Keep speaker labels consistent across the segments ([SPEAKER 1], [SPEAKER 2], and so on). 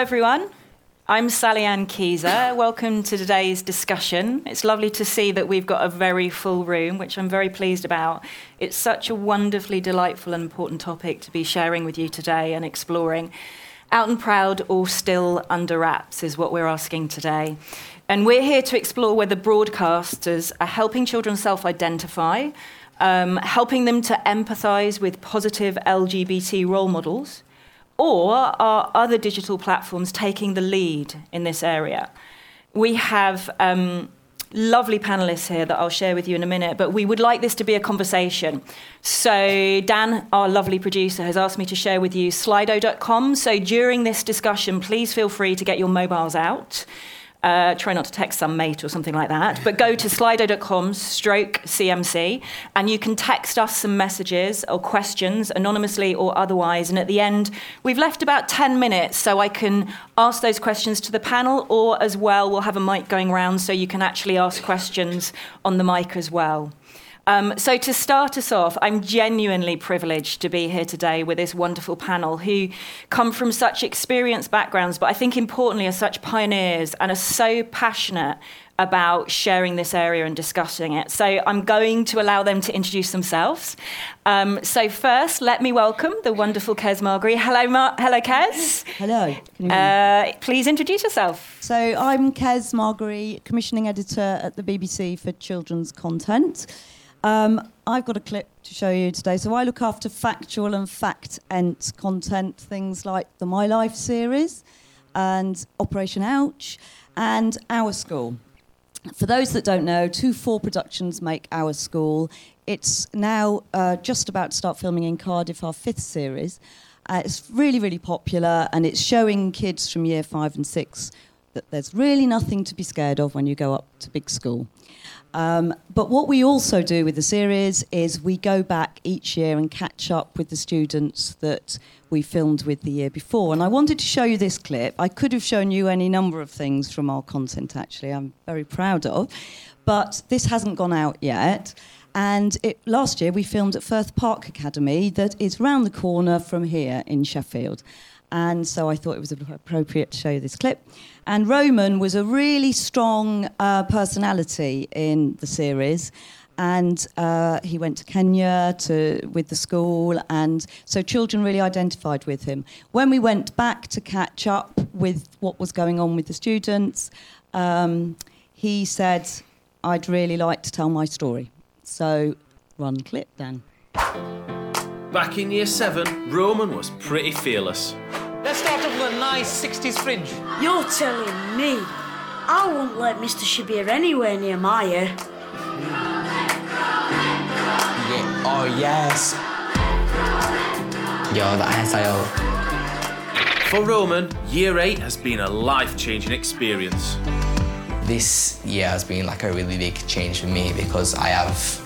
[SPEAKER 1] everyone. I'm Sally Ann Keyser. Welcome to today's discussion. It's lovely to see that we've got a very full room, which I'm very pleased about. It's such a wonderfully delightful and important topic to be sharing with you today and exploring. Out and proud or still under wraps is what we're asking today. And we're here to explore whether broadcasters are helping children self identify, um, helping them to empathise with positive LGBT role models or are other digital platforms taking the lead in this area? We have um, lovely panelists here that I'll share with you in a minute, but we would like this to be a conversation. So, Dan, our lovely producer, has asked me to share with you slido.com. So, during this discussion, please feel free to get your mobiles out. Uh, try not to text some mate or something like that. But go to slido.com stroke CMC and you can text us some messages or questions anonymously or otherwise. And at the end, we've left about 10 minutes so I can ask those questions to the panel or as well, we'll have a mic going around so you can actually ask questions on the mic as well. Um, so, to start us off, I'm genuinely privileged to be here today with this wonderful panel who come from such experienced backgrounds, but I think importantly are such pioneers and are so passionate about sharing this area and discussing it. So, I'm going to allow them to introduce themselves. Um, so, first, let me welcome the wonderful Kez Margrie. Hello, Mar- hello, Kez.
[SPEAKER 2] Hello.
[SPEAKER 1] Uh, please introduce yourself.
[SPEAKER 2] So, I'm Kez Margrie, commissioning editor at the BBC for children's content. Um, I've got a clip to show you today. So I look after factual and fact-ent content, things like the My Life series and Operation Ouch and Our School. For those that don't know, 2-4 Productions make Our School. It's now uh, just about to start filming in Cardiff, our fifth series. Uh, it's really, really popular and it's showing kids from year five and six that there's really nothing to be scared of when you go up to big school. Um, but what we also do with the series is we go back each year and catch up with the students that we filmed with the year before. And I wanted to show you this clip. I could have shown you any number of things from our content, actually, I'm very proud of. But this hasn't gone out yet. And it, last year we filmed at Firth Park Academy, that is round the corner from here in Sheffield. And so I thought it was appropriate to show you this clip. And Roman was a really strong uh, personality in the series. And uh, he went to Kenya to, with the school, and so children really identified with him. When we went back to catch up with what was going on with the students, um, he said, I'd really like to tell my story. So, run clip then.
[SPEAKER 3] Back in year seven, Roman was pretty fearless.
[SPEAKER 4] Let's start off with a nice 60s fringe.
[SPEAKER 5] You're telling me I won't let Mr. Shabir anywhere near Maya.
[SPEAKER 6] Yeah. Oh, yes. Yo, that hairstyle.
[SPEAKER 3] For Roman, year eight has been a life changing experience.
[SPEAKER 6] This year has been like a really big change for me because I have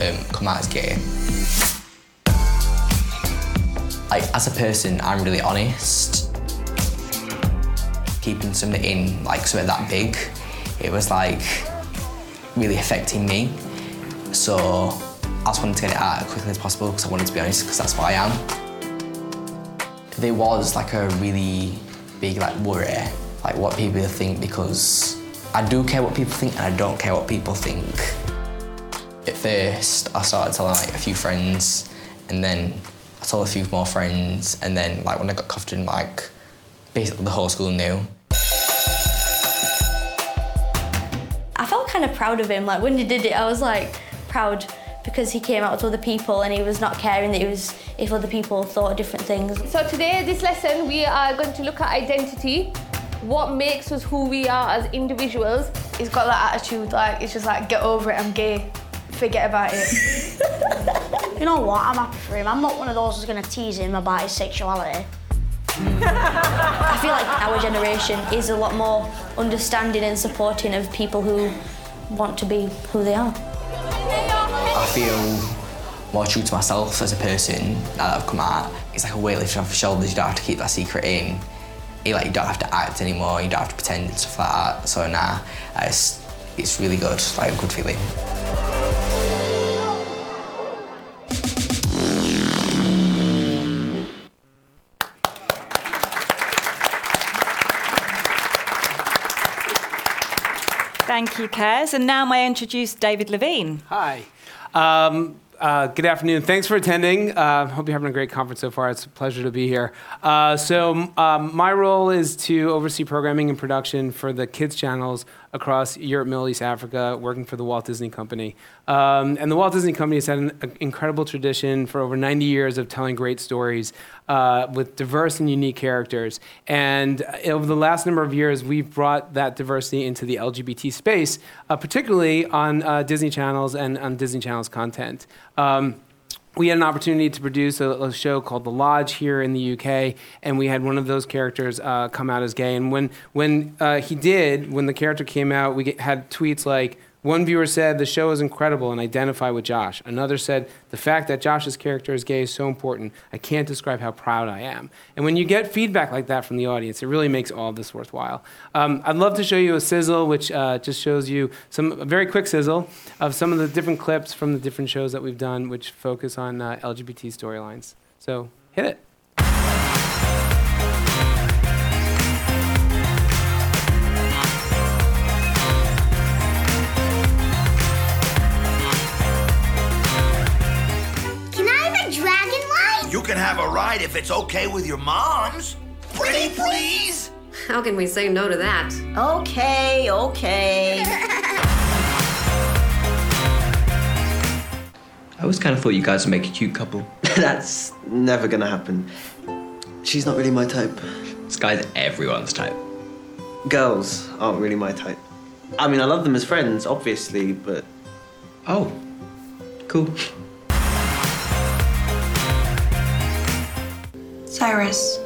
[SPEAKER 6] um, come out as gay. Like, as a person, I'm really honest. Keeping something in, like something that big, it was like really affecting me. So I just wanted to get it out as quickly as possible because I wanted to be honest, because that's what I am. There was like a really big like worry, like what people think, because I do care what people think and I don't care what people think. At first, I started telling like a few friends, and then I told a few more friends, and then like when I got confident, like basically the whole school knew.
[SPEAKER 7] I felt kind of proud of him. Like when he did it, I was like proud because he came out to other people and he was not caring that he was if other people thought different things.
[SPEAKER 8] So today, this lesson, we are going to look at identity. What makes us who we are as individuals?
[SPEAKER 9] He's got that attitude, like it's just like get over it. I'm gay. Forget about it.
[SPEAKER 5] You know what? I'm happy for him. I'm not one of those who's going to tease him about his sexuality.
[SPEAKER 7] I feel like our generation is a lot more understanding and supporting of people who want to be who they are.
[SPEAKER 6] I feel more true to myself as a person now that I've come out. It's like a weight lifted off your shoulders. You don't have to keep that secret in. You like you don't have to act anymore. You don't have to pretend and stuff like that. So now it's it's really good. Like a good feeling.
[SPEAKER 1] Thank you, Kaz. And now may I introduce David Levine.
[SPEAKER 10] Hi. Um, uh, good afternoon. Thanks for attending. Uh, hope you're having a great conference so far. It's a pleasure to be here. Uh, so, um, my role is to oversee programming and production for the kids channels across Europe, Middle East, Africa, working for the Walt Disney Company. Um, and the Walt Disney Company has had an, incredible tradition for over 90 years of telling great stories uh, with diverse and unique characters. And over the last number of years, we've brought that diversity into the LGBT space, uh, particularly on uh, Disney channels and on Disney channels content. Um, we had an opportunity to produce a, a, show called The Lodge here in the UK, and we had one of those characters uh, come out as gay. And when when uh, he did, when the character came out, we get, had tweets like, one viewer said the show is incredible and identify with Josh. Another said the fact that Josh's character is gay is so important. I can't describe how proud I am. And when you get feedback like that from the audience, it really makes all this worthwhile. Um, I'd love to show you a sizzle, which uh, just shows you some a very quick sizzle of some of the different clips from the different shows that we've done, which focus on uh, LGBT storylines. So hit it.
[SPEAKER 11] Can have a ride if it's okay with your moms. Pretty please?
[SPEAKER 12] How can we say no to that?
[SPEAKER 13] Okay, okay.
[SPEAKER 14] I always kind of thought you guys would make a cute couple.
[SPEAKER 15] That's never gonna happen. She's not really my type.
[SPEAKER 14] This guy's everyone's type.
[SPEAKER 15] Girls aren't really my type. I mean, I love them as friends, obviously, but.
[SPEAKER 14] Oh, cool.
[SPEAKER 16] Cyrus,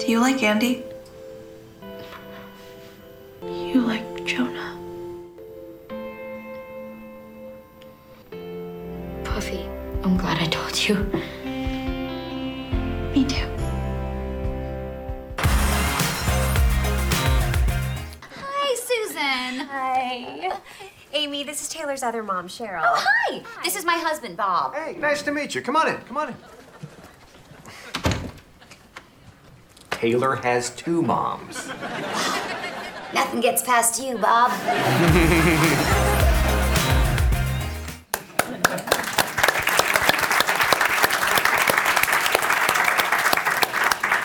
[SPEAKER 16] do you like Andi? You like Jonah?
[SPEAKER 12] Buffy, I'm glad I told you.
[SPEAKER 16] Me too.
[SPEAKER 17] Hi, Susan.
[SPEAKER 18] Hi. Amy, this is Taylor's other mom, Cheryl.
[SPEAKER 17] Oh, hi. hi. This is my husband, Bob.
[SPEAKER 19] Hey, nice to meet you. Come on in. Come on in. Taylor has two moms.
[SPEAKER 18] Nothing gets past you, Bob.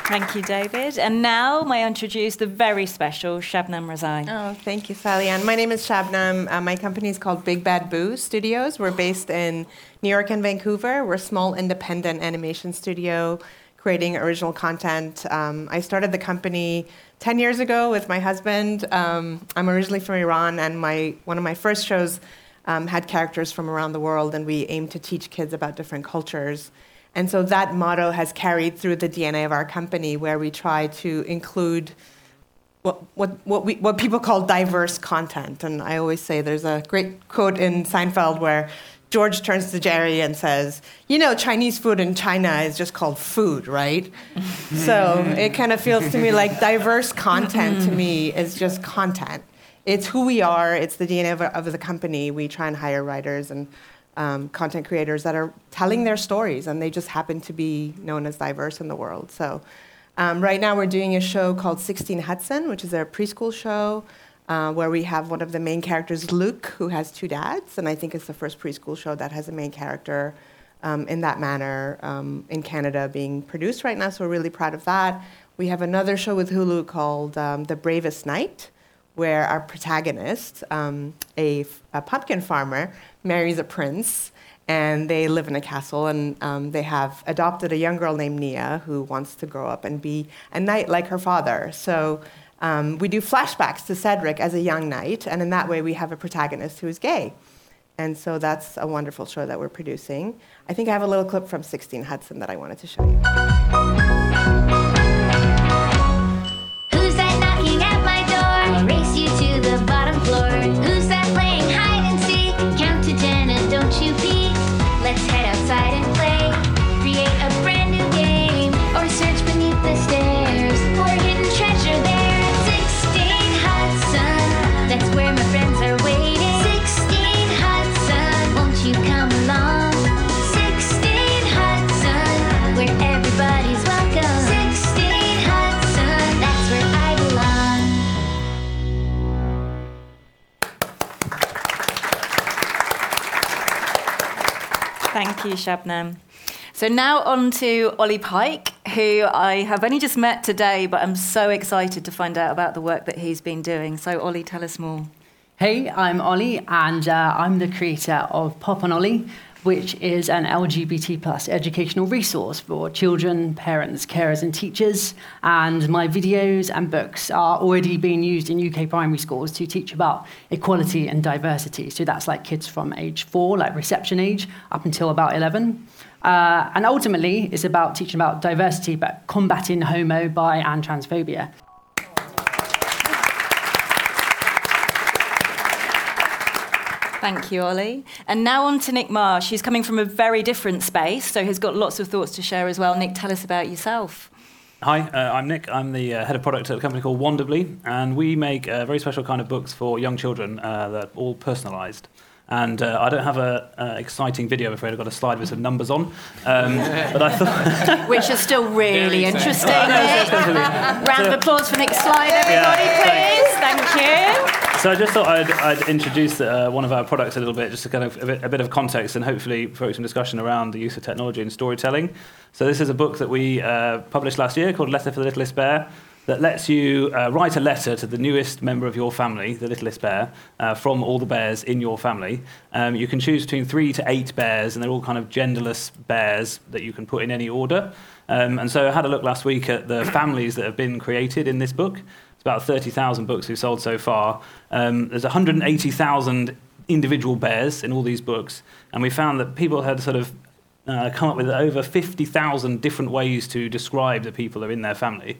[SPEAKER 1] Thank you, David. And now may I introduce the very special Shabnam Rezaei.
[SPEAKER 20] Oh, thank you, Sally Ann. My name is Shabnam. Uh, my company is called Big Bad Boo Studios. We're based in New York and Vancouver. We're a small independent animation studio creating original content. Um, I started the company 10 years ago with my husband. Um, I'm originally from Iran, and my, one of my first shows um, had characters from around the world, and we aimed to teach kids about different cultures. And so that motto has carried through the DNA of our company, where we try to include what, what, what, we, what people call diverse content. And I always say there's a great quote in Seinfeld where George turns to Jerry and says, You know, Chinese food in China is just called food, right? so it kind of feels to me like diverse content to me is just content. It's who we are, it's the DNA of, of the company. We try and hire writers and um, content creators that are telling their stories, and they just happen to be known as diverse in the world. So um, right now we're doing a show called 16 Hudson, which is a preschool show. Uh, where we have one of the main characters, Luke, who has two dads, and I think it's the first preschool show that has a main character um, in that manner um, in Canada being produced right now. So we're really proud of that. We have another show with Hulu called um, The Bravest Knight, where our protagonist, um, a, a, pumpkin farmer, marries a prince. And they live in a castle, and um, they have adopted a young girl named Nia who wants to grow up and be a knight like her father. So um, we do flashbacks to Cedric as a young knight, and in that way, we have a protagonist who is gay. And so that's a wonderful show that we're producing. I think I have a little clip from 16 Hudson that I wanted to show you.
[SPEAKER 21] You,
[SPEAKER 1] Shabnam. So now on to Ollie Pike, who I have only just met today, but I'm so excited to find out about the work that he's been doing. So, Ollie, tell us more.
[SPEAKER 22] Hey, I'm Ollie, and uh, I'm the creator of Pop'n'Olly, which is an LGBT plus educational resource for children, parents, carers, and teachers. And my videos and books are already being used in UK primary schools to teach about equality and diversity. So that's like kids from age four, like reception age, up until about 11. Uh, and ultimately, it's about teaching about diversity, but combating homo, bi, and transphobia.
[SPEAKER 1] Thank you, Ollie. And now on to Nick Marsh. He's coming from a very different space, so he's got lots of thoughts to share as well. Nick, tell us about yourself.
[SPEAKER 23] Hi, uh, I'm Nick. I'm the uh, head of product at a company called Wonderbly, and we make a very special kind of books for young children uh, that are all personalised. And uh, I don't have an exciting video, I'm afraid. I've got a slide with some numbers on. Um, but I thought.
[SPEAKER 1] Which are still really
[SPEAKER 23] Very
[SPEAKER 1] interesting.
[SPEAKER 23] exciting. No,
[SPEAKER 1] Round of applause for Nick's slide, everybody,
[SPEAKER 23] Yeah,
[SPEAKER 1] please. Thank you.
[SPEAKER 23] So I just thought I'd, I'd introduce uh, one of our products a little bit, just to kind of a bit, a bit of context and hopefully provoke some discussion around the use of technology in storytelling. So this is a book that we uh, published last year called Letter for the Littlest Bear that lets you uh, write a letter to the newest member of your family, the littlest bear, uh, from all the bears in your family. Um, you can choose between three to eight bears, and they're all kind of genderless bears that you can put in any order. Um, and so I had a look last week at the families that have been created in this book. It's about 30,000 books we've sold so far. Um, there's 180,000 individual bears in all these books, and we found that people had sort of uh, come up with over 50,000 different ways to describe the people that are in their family.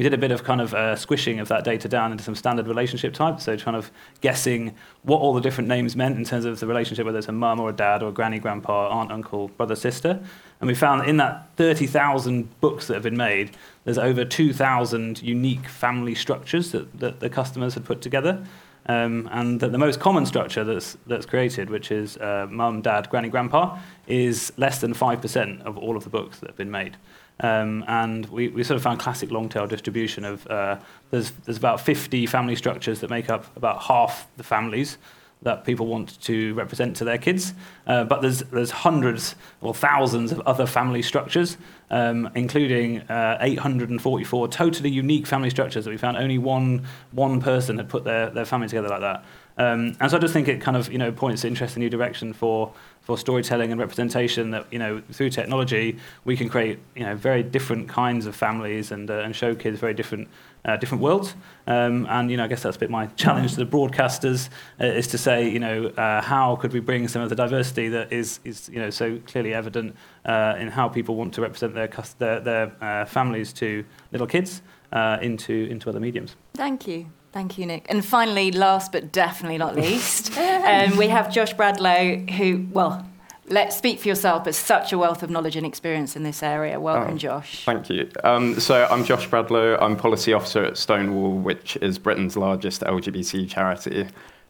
[SPEAKER 23] We did a bit of kind of uh, squishing of that data down into some standard relationship types, so kind of guessing what all the different names meant in terms of the relationship, whether it's a mum or a dad or a granny, grandpa, aunt, uncle, brother, sister. And we found that in that 30,000 books that have been made, there's over 2,000 unique family structures that, that the customers had put together. Um, and that the most common structure that's, that's created, which is uh, mum, dad, granny, grandpa, is less than 5% of all of the books that have been made. Um, and we, we sort of found classic long tail distribution of uh, there's, there's about 50 family structures that make up about half the families that people want to represent to their kids. Uh, but there's, there's hundreds or thousands of other family structures, um, including uh, 844 totally unique family structures that we found only one, one person had put their, their family together like that. Um, and so I just think it kind of you know points to interesting new direction for for storytelling and representation that you know through technology we can create you know very different kinds of families and uh, and show kids very different uh, different worlds um, and you know I guess that's a bit my challenge to the broadcasters uh, is to say you know uh, how could we bring some of the diversity that is is you know so clearly evident uh, in how people want to represent their their, their uh, families to little kids uh, into into other mediums.
[SPEAKER 1] Thank you. Thank you, Nick. And finally, last but definitely not least, um, we have Josh Bradlow, who, well, let's speak for yourself, but such a wealth of knowledge and experience in this area. Welcome,
[SPEAKER 24] Oh,
[SPEAKER 1] Josh.
[SPEAKER 24] Thank you. Um, so I'm Josh Bradlow. I'm policy officer at Stonewall, which is Britain's largest LGBT charity.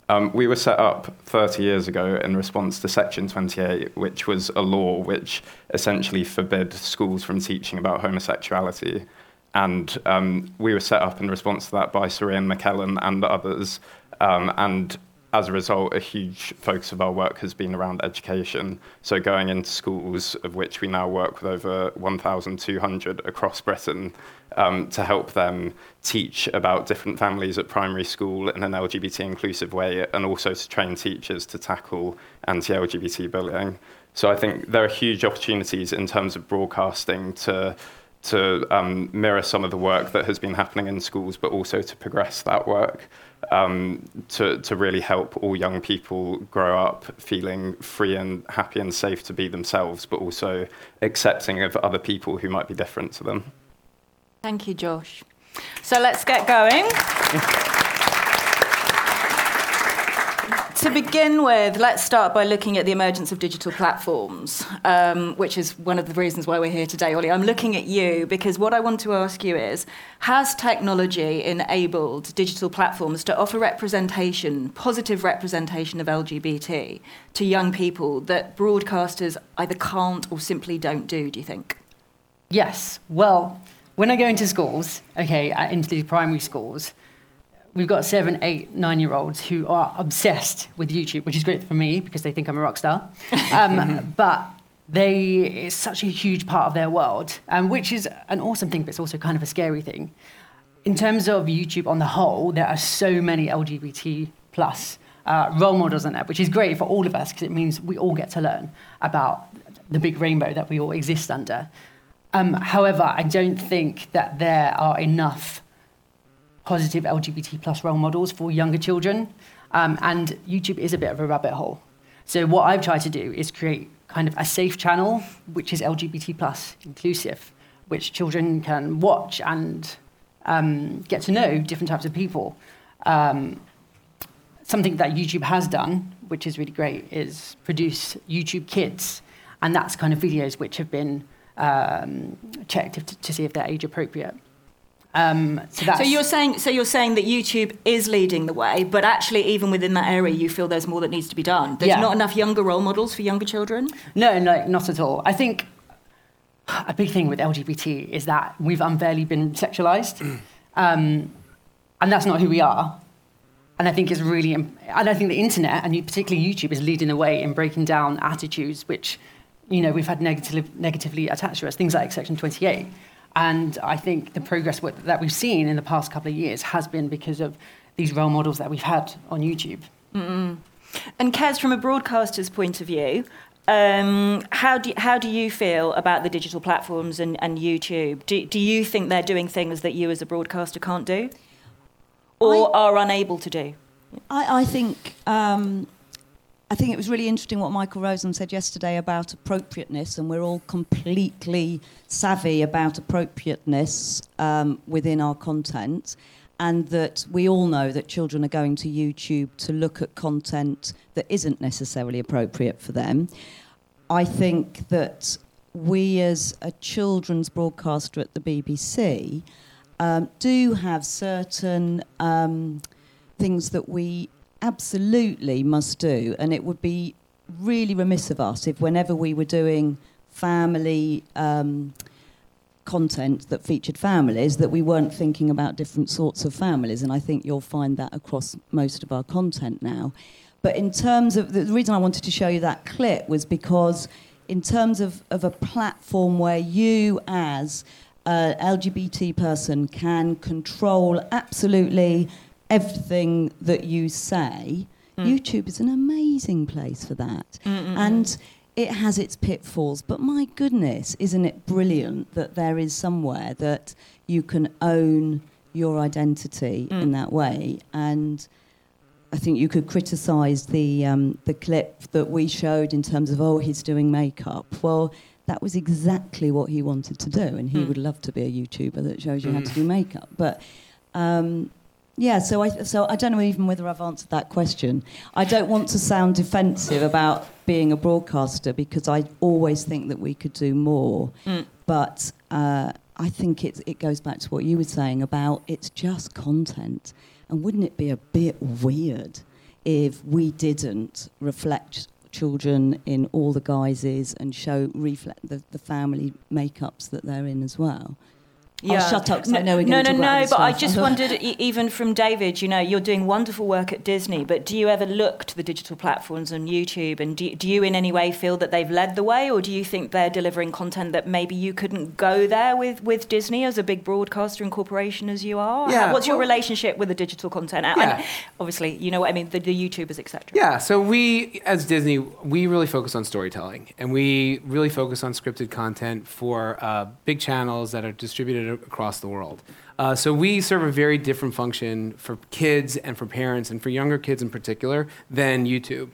[SPEAKER 24] Um, we were set up 30 years ago in response to Section 28, which was a law which essentially forbid schools from teaching about homosexuality. And um, we were set up in response to that by Sir Ian McKellen and others. Um, and as a result, a huge focus of our work has been around education. So going into schools, of which we now work with over 1,200 across Britain, um, to help them teach about different families at primary school in an LGBT inclusive way, and also to train teachers to tackle anti-LGBT bullying. So I think there are huge opportunities in terms of broadcasting to to um, mirror some of the work that has been happening in schools, but also to progress that work, um, to, to really help all young people grow up feeling free and happy and safe to be themselves, but also accepting of other people who might be different to them.
[SPEAKER 1] Thank you, Josh. So let's get going. to begin with, let's start by looking at the emergence of digital platforms, um, which is one of the reasons why we're here today, Ollie. I'm looking at you because what I want to ask you is Has technology enabled digital platforms to offer representation, positive representation of LGBT to young people that broadcasters either can't or simply don't do, do you think?
[SPEAKER 22] Yes. Well, when I go into schools, okay, uh, into these primary schools, we've got seven, eight, nine year olds who are obsessed with YouTube, which is great for me because they think I'm a rock star. Um, but they it's such a huge part of their world, um, which is an awesome thing, but it's also kind of a scary thing. In terms of YouTube on the whole, there are so many LGBT plus uh, role models in there, which is great for all of us because it means we all get to learn about the big rainbow that we all exist under. Um, however, I don't think that there are enough positive LGBT plus role models for younger children, um, and YouTube is a bit of a rabbit hole. So what I've tried to do is create kind of a safe channel, which is LGBT plus inclusive, which children can watch and um, get to know different types of people. Um, something that YouTube has done, which is really great, is produce YouTube Kids, and that's kind of videos which have been um, checked to, to see if they're age appropriate. Um, so, that's,
[SPEAKER 1] So you're saying so you're saying that YouTube is leading the way, but actually even within that area you feel there's more that needs to be done. There's
[SPEAKER 22] Yeah.
[SPEAKER 1] not enough younger role models for younger children?
[SPEAKER 22] No, no, not at all. I think a big thing with LGBT is that we've unfairly been sexualized, um, and that's not who we are. And I think it's really, and I think the internet and particularly YouTube is leading the way in breaking down attitudes which, you know, we've had negative, negatively attached to us. Things like Section 28. And I think the progress what- that we've seen in the past couple of years has been because of these role models that we've had on YouTube.
[SPEAKER 1] Mm-mm. And Kez, from a broadcaster's point of view, um, how, do, how do you feel about the digital platforms and, and YouTube? Do, do you think they're doing things that you as a broadcaster can't do or are unable to do?
[SPEAKER 2] I, I think um, I think it was really interesting what Michael Rosen said yesterday about appropriateness, and we're all completely savvy about appropriateness um, within our content, and that we all know that children are going to YouTube to look at content that isn't necessarily appropriate for them. I think that we, as a children's broadcaster at the BBC, um, do have certain um, things that we absolutely must do, and it would be really remiss of us if, whenever we were doing family um, content that featured families, that we weren't thinking about different sorts of families. And I think you'll find that across most of our content now. But in terms of the reason I wanted to show you that clip was because, in terms of, of a platform where you, as an LGBT person, can control absolutely everything that you say, YouTube is an amazing place for that.
[SPEAKER 1] Mm-mm-mm.
[SPEAKER 2] And it has its pitfalls, but my goodness, isn't it brilliant that there is somewhere that you can own your identity in
[SPEAKER 1] Mm.
[SPEAKER 2] that way? And I think you could criticise the um, the clip that we showed in terms of oh he's doing makeup. Well, that was exactly what he wanted to do, and he
[SPEAKER 1] Mm.
[SPEAKER 2] would love to be a YouTuber that shows you how to
[SPEAKER 1] Mm.
[SPEAKER 2] do makeup. But um, yeah, so I so I don't know even whether I've answered that question. I don't want to sound defensive about being a broadcaster because I always think that we could do more.
[SPEAKER 1] Mm.
[SPEAKER 2] But uh, I think it it goes back to what you were saying about it's just content, and wouldn't it be a bit weird if we didn't reflect children in all the guises and show reflect the, the family makeups that they're in as well. I'll shut up 'cause I know we're
[SPEAKER 1] no,
[SPEAKER 2] going to
[SPEAKER 1] no,
[SPEAKER 2] talk about
[SPEAKER 1] no.
[SPEAKER 2] other
[SPEAKER 1] But I just wondered, even from David, you know, you're doing wonderful work at Disney, but do you ever look to the digital platforms on YouTube, and do, do you in any way feel that they've led the way, or do you think they're delivering content that maybe you couldn't go there with with Disney as a big broadcaster and corporation as you are?
[SPEAKER 10] Yeah,
[SPEAKER 1] What's your relationship with the digital content? And
[SPEAKER 10] Yeah.
[SPEAKER 1] obviously, you know what I mean, the, the YouTubers, etc.
[SPEAKER 10] Yeah, so we, as Disney, we really focus on storytelling and we really focus on scripted content for uh, big channels that are distributed across the world. Uh, so we serve a very different function for kids and for parents and for younger kids in particular than YouTube.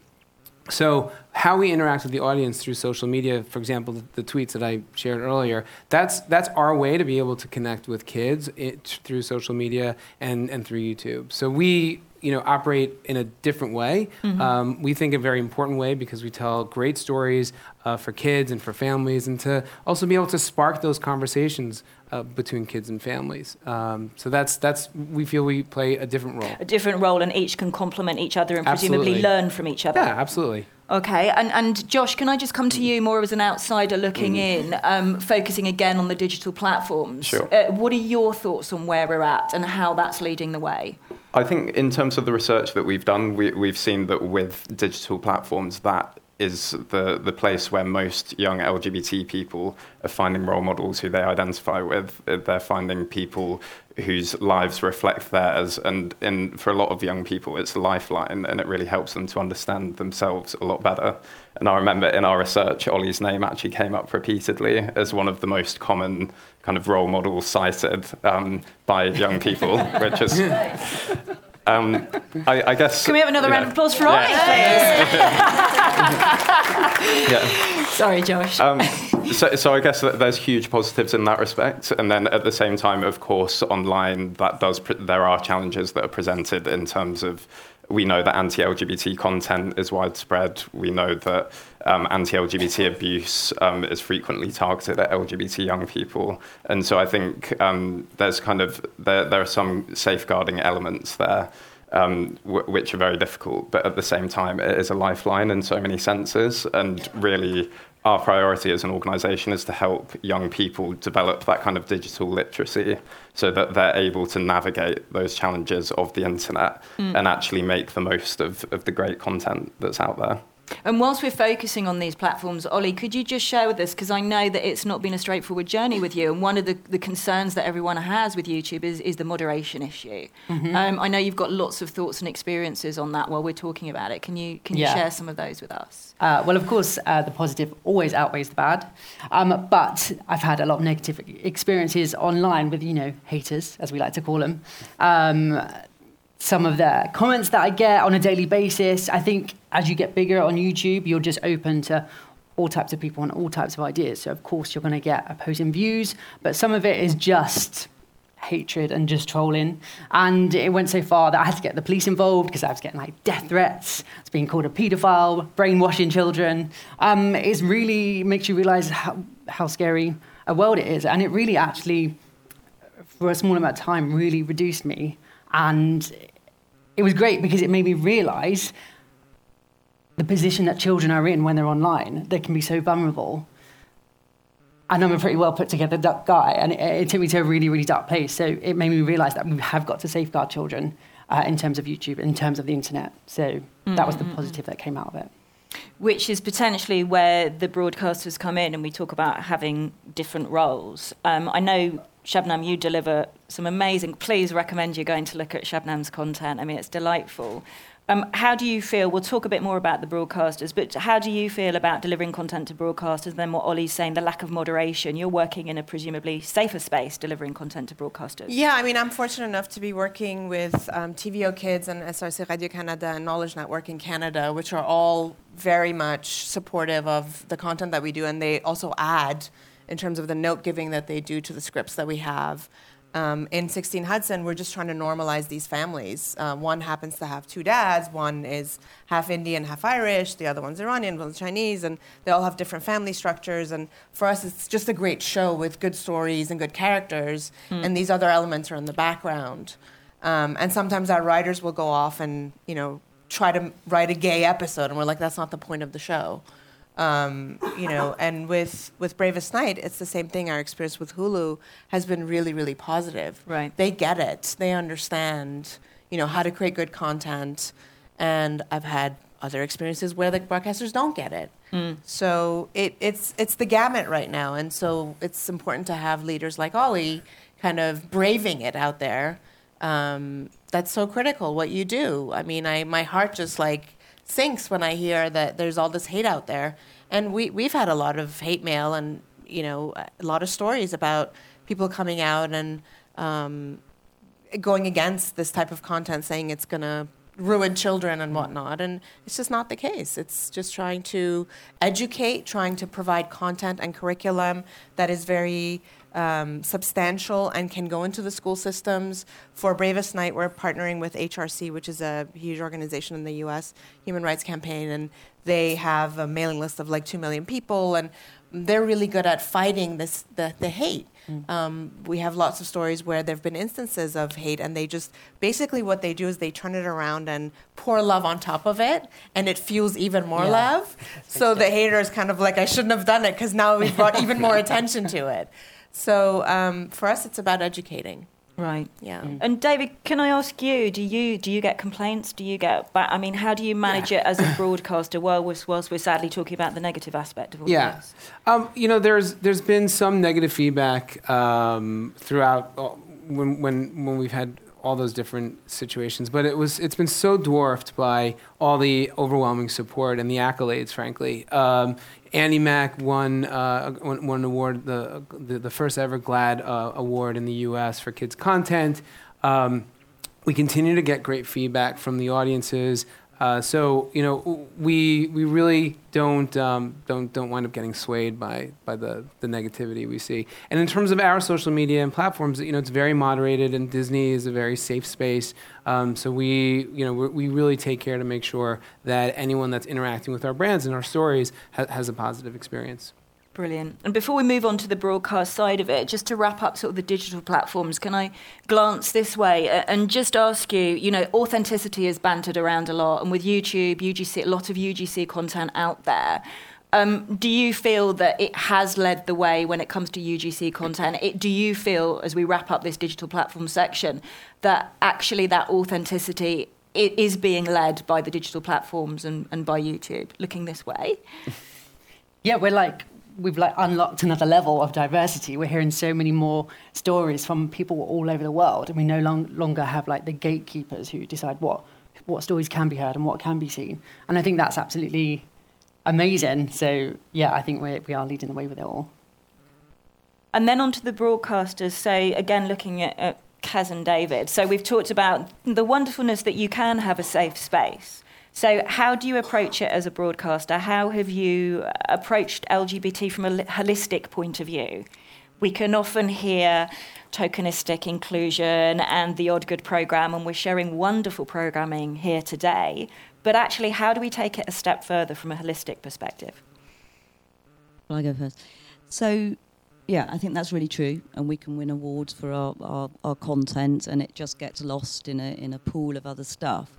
[SPEAKER 10] So how we interact with the audience through social media, for example, the, the tweets that I shared earlier, that's that's our way to be able to connect with kids it, through social media and, and through YouTube. So we you know operate in a different way.
[SPEAKER 1] Mhm.
[SPEAKER 10] Um, we think a very important way because we tell great stories uh, for kids and for families, and to also be able to spark those conversations uh, between kids and families. Um, so that's that's we feel we play a different role.
[SPEAKER 1] A different role, and each can complement each other and presumably
[SPEAKER 10] Absolutely.
[SPEAKER 1] learn from each other.
[SPEAKER 10] Yeah, absolutely.
[SPEAKER 1] Okay, and, and Josh, can I just come to you more as an outsider looking in, um, focusing again on the digital platforms?
[SPEAKER 24] Sure.
[SPEAKER 1] Uh, what are your thoughts on where we're at and how that's leading the way?
[SPEAKER 24] I think in terms of the research that we've done, we, we've seen that with digital platforms, that is the, the place where most young LGBT people are finding role models who they identify with. They're finding people whose lives reflect theirs. And for a lot of young people, it's a lifeline and it really helps them to understand themselves a lot better. And I remember in our research, Ollie's name actually came up repeatedly as one of the most common kind of role models cited um, by young people, which is. Um, I, I, guess.
[SPEAKER 1] Can we have another round
[SPEAKER 24] know,
[SPEAKER 1] of applause for
[SPEAKER 24] yeah.
[SPEAKER 1] Ollie, please?
[SPEAKER 24] yeah.
[SPEAKER 1] Sorry, Josh.
[SPEAKER 24] Um, so, so I guess there's huge positives in that respect, and then at the same time, of course, online that does pre- there are challenges that are presented in terms of we know that anti-LGBT content is widespread. We know that um, anti-LGBT abuse um, is frequently targeted at LGBT young people, and so I think um, there's kind of there, there are some safeguarding elements there. Um, w- which are very difficult, but at the same time, it is a lifeline in so many senses. And really, our priority as an organisation is to help young people develop that kind of digital literacy so that they're able to navigate those challenges of the internet
[SPEAKER 1] Mm.
[SPEAKER 24] and actually make the most of, of the great content that's out there.
[SPEAKER 1] And whilst we're focusing on these platforms, Ollie, could you just share with us, because I know that it's not been a straightforward journey with you, and one of the, the concerns that everyone has with YouTube is, is the moderation issue.
[SPEAKER 22] Mhm.
[SPEAKER 1] Um, I know you've got lots of thoughts and experiences on that while we're talking about it. Can you, can you
[SPEAKER 22] Yeah.
[SPEAKER 1] share some of those with us?
[SPEAKER 22] Uh, well, of course, uh, the positive always outweighs the bad. Um, but I've had a lot of negative experiences online with, you know, haters, as we like to call them. Um, some of the comments that I get on a daily basis, I think as you get bigger on YouTube, you're just open to all types of people and all types of ideas. So, of course, you're going to get opposing views, but some of it is just hatred and just trolling. And it went so far that I had to get the police involved because I was getting like death threats. I was being called a paedophile, brainwashing children. Um, it really makes you realize how, how scary a world it is. And it really actually, for a small amount of time, really reduced me. And it was great because it made me realize the position that children are in when they're online. They can be so vulnerable and I'm a pretty well put together guy, and it, it took me to a really, really dark place. So it made me realise that we have got to safeguard children uh, in terms of YouTube, in terms of the internet. So that was the
[SPEAKER 1] Mm, mm, mm.
[SPEAKER 22] positive that came out of it.
[SPEAKER 1] Which is potentially where the broadcasters come in, and we talk about having different roles. Um, I know, Shabnam, you deliver some amazing. Please recommend you going to look at Shabnam's content. I mean, it's delightful. Um, how do you feel? We'll talk a bit more about the broadcasters, but how do you feel about delivering content to broadcasters? Then what Ollie's saying, the lack of moderation. You're working in a presumably safer space, delivering content to broadcasters.
[SPEAKER 20] Yeah, I mean, I'm fortunate enough to be working with um, TVO Kids and SRC Radio Canada and Knowledge Network in Canada, which are all very much supportive of the content that we do, and they also add in terms of the note giving that they do to the scripts that we have. Um, in 16 Hudson, we're just trying to normalize these families. Uh, one happens to have two dads. One is half Indian, half Irish. The other one's Iranian, one's Chinese, and they all have different family structures. And for us, it's just a great show with good stories and good characters.
[SPEAKER 1] Hmm.
[SPEAKER 20] And these other elements are in the background. Um, and sometimes our writers will go off and you know try to write a gay episode, and we're like, that's not the point of the show. Um, you know, and with with Bravest Knight, it's the same thing. Our experience with Hulu has been really, really positive.
[SPEAKER 1] Right.
[SPEAKER 20] They get it. They understand, you know, how to create good content. And I've had other experiences where the broadcasters don't get it.
[SPEAKER 1] Mm.
[SPEAKER 20] So it, it's it's the gamut right now, and so it's important to have leaders like Ollie kind of braving it out there. Um, that's so critical. What you do. I mean, I my heart just like sinks when I hear that there's all this hate out there, and we we've had a lot of hate mail and you know a lot of stories about people coming out and um, going against this type of content, saying it's gonna ruin children and whatnot. And it's just not the case. It's just trying to educate, trying to provide content and curriculum that is very um, substantial and can go into the school systems. For Bravest Knight, we're partnering with HRC, which is a huge organization in the US, Human Rights Campaign, and they have a mailing list of like 2 million people, and they're really good at fighting this the, the hate. Um, we have lots of stories where there have been instances of hate, and they just basically what they do is they turn it around and pour love on top of it, and it fuels even more
[SPEAKER 22] Yeah.
[SPEAKER 20] love. So the hater is kind of like, I shouldn't have done it because now we've brought even more attention to it. So um, for us, it's about educating.
[SPEAKER 1] Right.
[SPEAKER 7] Yeah.
[SPEAKER 1] And David, can I ask you? Do you do you get complaints? Do you get? But I mean, how do you manage it as a broadcaster? While we're, whilst we're sadly talking about the negative aspect of all
[SPEAKER 10] Yeah,
[SPEAKER 1] this.
[SPEAKER 10] um, you know, there's there's been some negative feedback um, throughout uh, when when when we've had all those different situations, but it was it's been so dwarfed by all the overwhelming support and the accolades. Frankly, um, Andi Mack won uh, won, won an award, the, the the first ever GLAAD uh, award in the U.S. for kids content. Um, we continue to get great feedback from the audiences. Uh, so you know we we really don't um, don't don't wind up getting swayed by by the the negativity we see. And in terms of our social media and platforms, you know it's very moderated, and Disney is a very safe space. Um, so we you know we really take care to make sure that anyone that's interacting with our brands and our stories ha- has a positive experience.
[SPEAKER 1] Brilliant. And before we move on to the broadcast side of it, just to wrap up sort of the digital platforms, can I glance this way and just ask you, you know, authenticity is bantered around a lot, and with YouTube, UGC, a lot of UGC content out there. Um, do you feel that it has led the way when it comes to UGC content? It, do you feel, as we wrap up this digital platform section, that actually that authenticity is being led by the digital platforms and, and by YouTube? Looking this way.
[SPEAKER 22] yeah, we're like we've like unlocked another level of diversity. We're hearing so many more stories from people all over the world, and we no long, longer have like the gatekeepers who decide what what stories can be heard and what can be seen. And I think that's absolutely amazing. So yeah, I think we we are leading the way with it all.
[SPEAKER 1] And then onto the broadcasters. So again, looking at, at Kaz and David. So we've talked about the wonderfulness that you can have a safe space. So how do you approach it as a broadcaster? How have you approached LGBT from a holistic point of view? We can often hear tokenistic inclusion and the odd good program, and we're sharing wonderful programming here today. But actually, how do we take it a step further from a holistic perspective?
[SPEAKER 2] Will I go first? So, yeah, I think that's really true, and we can win awards for our, our, our content, and it just gets lost in a in a pool of other stuff.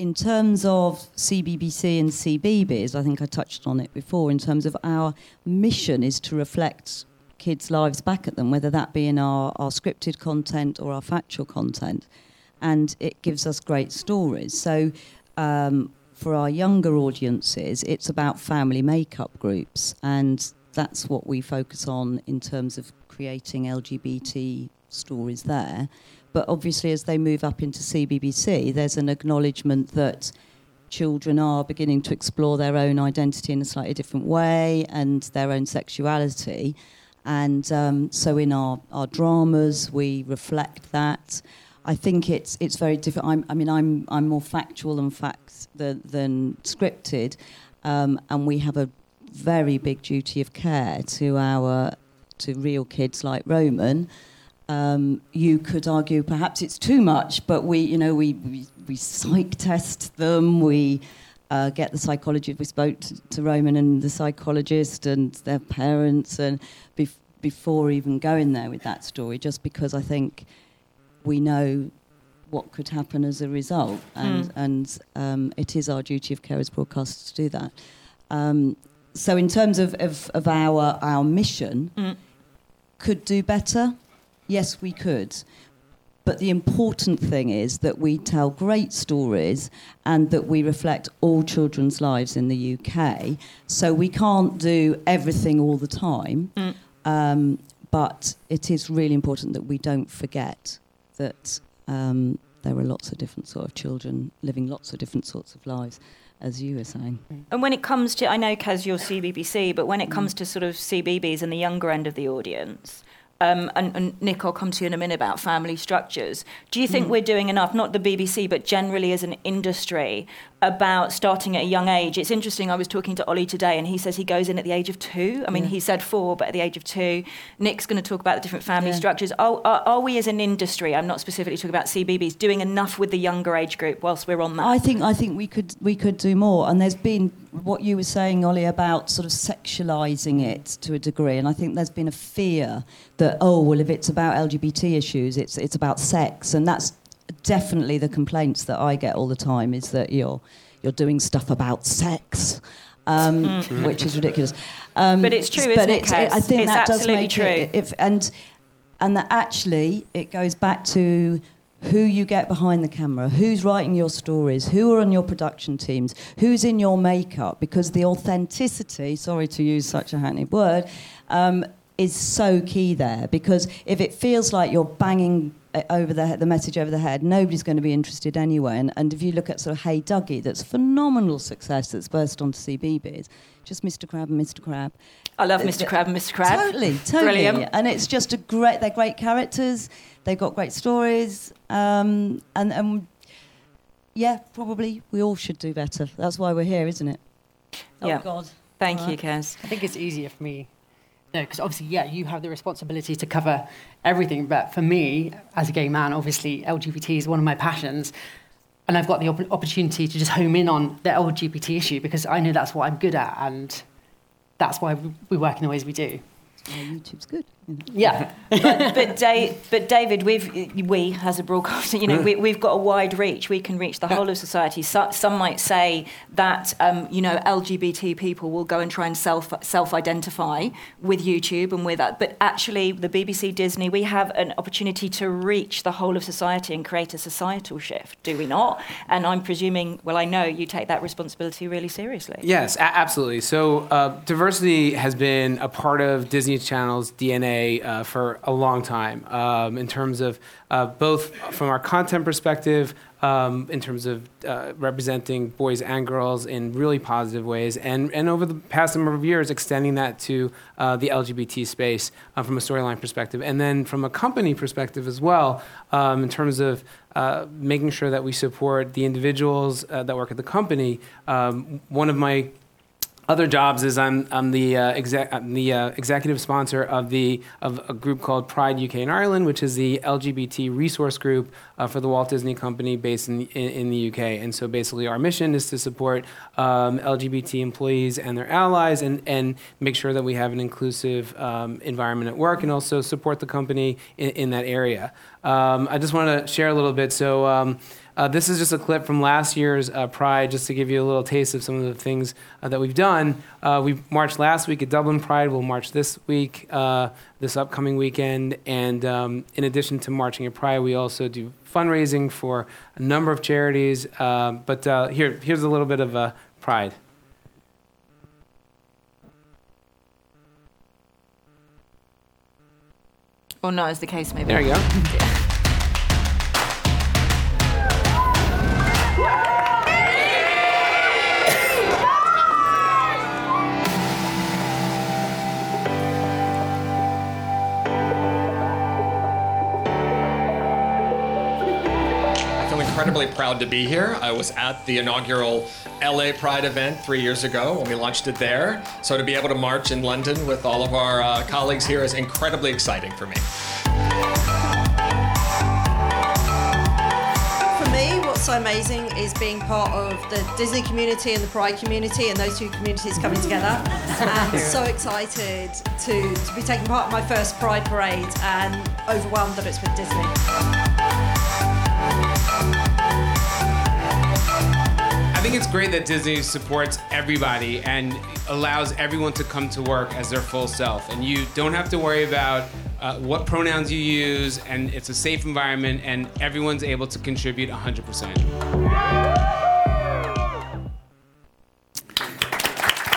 [SPEAKER 2] In terms of CBBC and CBeebies, I think I touched on it before. In terms of our mission, is to reflect kids' lives back at them, whether that be in our, our scripted content or our factual content, and it gives us great stories. So. Um, for our younger audiences, it's about family makeup groups, and that's what we focus on in terms of creating LGBT stories there. But obviously, as they move up into CBBC, there's an acknowledgement that children are beginning to explore their own identity in a slightly different way and their own sexuality. And um, so, in our, our dramas, we reflect that. I think it's it's very different. I mean, I'm I'm more factual and facts than, than scripted, um, and we have a very big duty of care to our to real kids like Roman. Um, you could argue perhaps it's too much, but we, you know, we we, we psych test them. We uh, get the psychologist. We spoke to, to Roman and the psychologist and their parents, and bef- before even going there with that story, just because I think we know what could happen as a result, and
[SPEAKER 1] Mm.
[SPEAKER 2] and um, it is our duty of care as broadcasters to do that. Um, so, in terms of, of, of our our mission,
[SPEAKER 1] Mm.
[SPEAKER 2] could do better. Yes, we could. But the important thing is that we tell great stories and that we reflect all children's lives in the UK. So we can't do everything all the time.
[SPEAKER 1] Mm.
[SPEAKER 2] Um, but it is really important that we don't forget that um, there are lots of different sort of children living lots of different sorts of lives, as you were saying.
[SPEAKER 1] And when it comes to, I know, Kaz, you're CBBC, but when it comes to sort of CBeebies and the younger end of the audience, um, and, and Nick, I'll come to you in a minute about family structures. Do you think
[SPEAKER 2] Mm.
[SPEAKER 1] we're doing enough, not the BBC, but generally as an industry, about starting at a young age? It's interesting, I was talking to Ollie today, and he says he goes in at the age of two. I mean,
[SPEAKER 2] Yeah.
[SPEAKER 1] he said four, but at the age of two. Nick's going to talk about the different family
[SPEAKER 2] Yeah.
[SPEAKER 1] structures. Are, are, are we as an industry, I'm not specifically talking about CBeebies, doing enough with the younger age group whilst we're on that?
[SPEAKER 2] I think I think we could we could do more. And there's been what you were saying, Ollie, about sort of sexualizing it to a degree. And I think there's been a fear that oh well, if it's about LGBT issues, it's it's about sex, and that's definitely the complaints that I get all the time is that you're you're doing stuff about sex. Um,
[SPEAKER 1] Mm.
[SPEAKER 2] Which is ridiculous, um,
[SPEAKER 1] But it's true,
[SPEAKER 2] but
[SPEAKER 1] isn't it,
[SPEAKER 2] it's- I think
[SPEAKER 1] It's
[SPEAKER 2] that does make
[SPEAKER 1] true.
[SPEAKER 2] it. If and and that actually it goes back to who you get behind the camera, who's writing your stories, who are on your production teams, who's in your makeup, because the authenticity, sorry to use such a hackneyed word, um, is so key there. Because if it feels like you're banging uh, over the, the message over the head, nobody's going to be interested anyway. And, and if you look at sort of Hey Duggee, that's phenomenal success that's burst onto CBeebies, just Mr. Crab and Mr. Crab.
[SPEAKER 1] I love Mr. Crab and Mr. Crab.
[SPEAKER 2] Totally, totally.
[SPEAKER 1] Brilliant.
[SPEAKER 2] And it's just a great, they're great characters, they've got great stories, um, and, and yeah, probably we all should do better. That's why we're here, isn't it?
[SPEAKER 1] Yeah.
[SPEAKER 2] Oh, God.
[SPEAKER 1] Thank
[SPEAKER 2] All
[SPEAKER 1] you,
[SPEAKER 2] right.
[SPEAKER 1] Kez.
[SPEAKER 22] I think it's easier for me. No, because obviously, yeah, you have the responsibility to cover everything. But for me, as a gay man, obviously, LGBT is one of my passions. And I've got the opp- opportunity to just home in on the LGBT issue because I know that's what I'm good at. And that's why we- work in the ways we do.
[SPEAKER 2] Well, YouTube's good.
[SPEAKER 22] Yeah.
[SPEAKER 1] but, but, but David, we've, we as a broadcaster, you know, we, we've got a wide reach. We can reach the whole of society. So, some might say that, um, you know, LGBT people will go and try and self self identify with YouTube and with that. But actually, the BBC, Disney, we have an opportunity to reach the whole of society and create a societal shift, do we not? And I'm presuming, well, I know you take that responsibility really seriously.
[SPEAKER 10] Yes, a- absolutely. So uh, diversity has been a part of Disney Channel's DNA uh, for a long time um, in terms of uh, both from our content perspective, um, in terms of uh, representing boys and girls in really positive ways, and, and over the past number of years, extending that to uh, the LGBT space uh, from a storyline perspective. And then from a company perspective as well, um, in terms of uh, making sure that we support the individuals that work at the company. Um, one of my other jobs is I'm, I'm the, uh, exec, I'm the uh, executive sponsor of the of a group called Pride UK and Ireland, which is the LGBT resource group uh, for the Walt Disney Company based in, in, in the UK. And so basically, our mission is to support um, LGBT employees and their allies, and, and make sure that we have an inclusive um, environment at work, and also support the company in, in that area. Um, I just want to share a little bit. So. Uh, this is just a clip from last year's uh, Pride, just to give you a little taste of some of the things uh, that we've done. Uh, we marched last week at Dublin Pride. We'll march this week, uh, this upcoming weekend. And um, in addition to marching at Pride, we also do fundraising for a number of charities. Uh, but uh, here, here's a little bit of uh, Pride.
[SPEAKER 1] Or not, as the case may be.
[SPEAKER 10] There you go.
[SPEAKER 25] incredibly proud to be here. I was at the inaugural LA Pride event three years ago when we launched it there. So to be able to march in London with all of our uh, colleagues here is incredibly exciting for me.
[SPEAKER 13] For me, what's so amazing is being part of the Disney community and the Pride community and those two communities coming together. and so excited to, to be taking part in my first Pride parade and overwhelmed that it's with Disney.
[SPEAKER 10] Think it's great that Disney supports everybody and allows everyone to come to work as their full self. And you don't have to worry about uh, what pronouns you use, and it's a safe environment, and everyone's able to contribute 100%.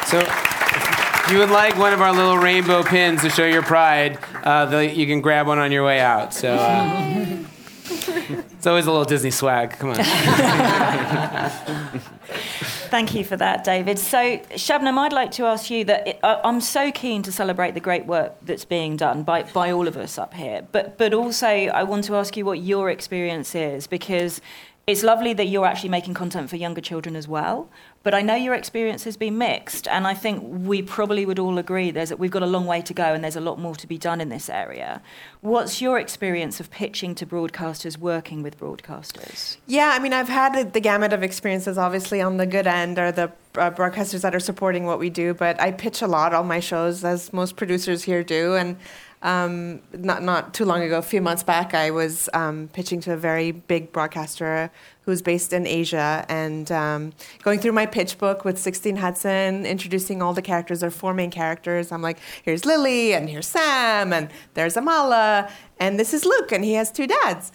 [SPEAKER 10] So, if you would like one of our little rainbow pins to show your pride, uh, the, you can grab one on your way out. So, uh, it's always a little Disney swag. Come on.
[SPEAKER 1] Thank you for that, David. So, Shabnam, I'd like to ask you that I- I'm so keen to celebrate the great work that's being done by, by all of us up here, but, but also I want to ask you what your experience is because it's lovely that you're actually making content for younger children as well. But I know your experience has been mixed, and I think we probably would all agree there's we've got a long way to go, and there's a lot more to be done in this area. What's your experience of pitching to broadcasters, working with broadcasters?
[SPEAKER 20] Yeah, I mean, I've had the gamut of experiences, obviously, on the good end are the uh, broadcasters that are supporting what we do, but I pitch a lot on my shows, as most producers here do. And Um, not not too long ago, a few months back, I was um, pitching to a very big broadcaster who's based in Asia, and um, going through my pitch book with 16 Hudson, introducing all the characters. There are four main characters. I'm like, here's Lily, and here's Sam, and there's Amala, and this is Luke, and he has two dads.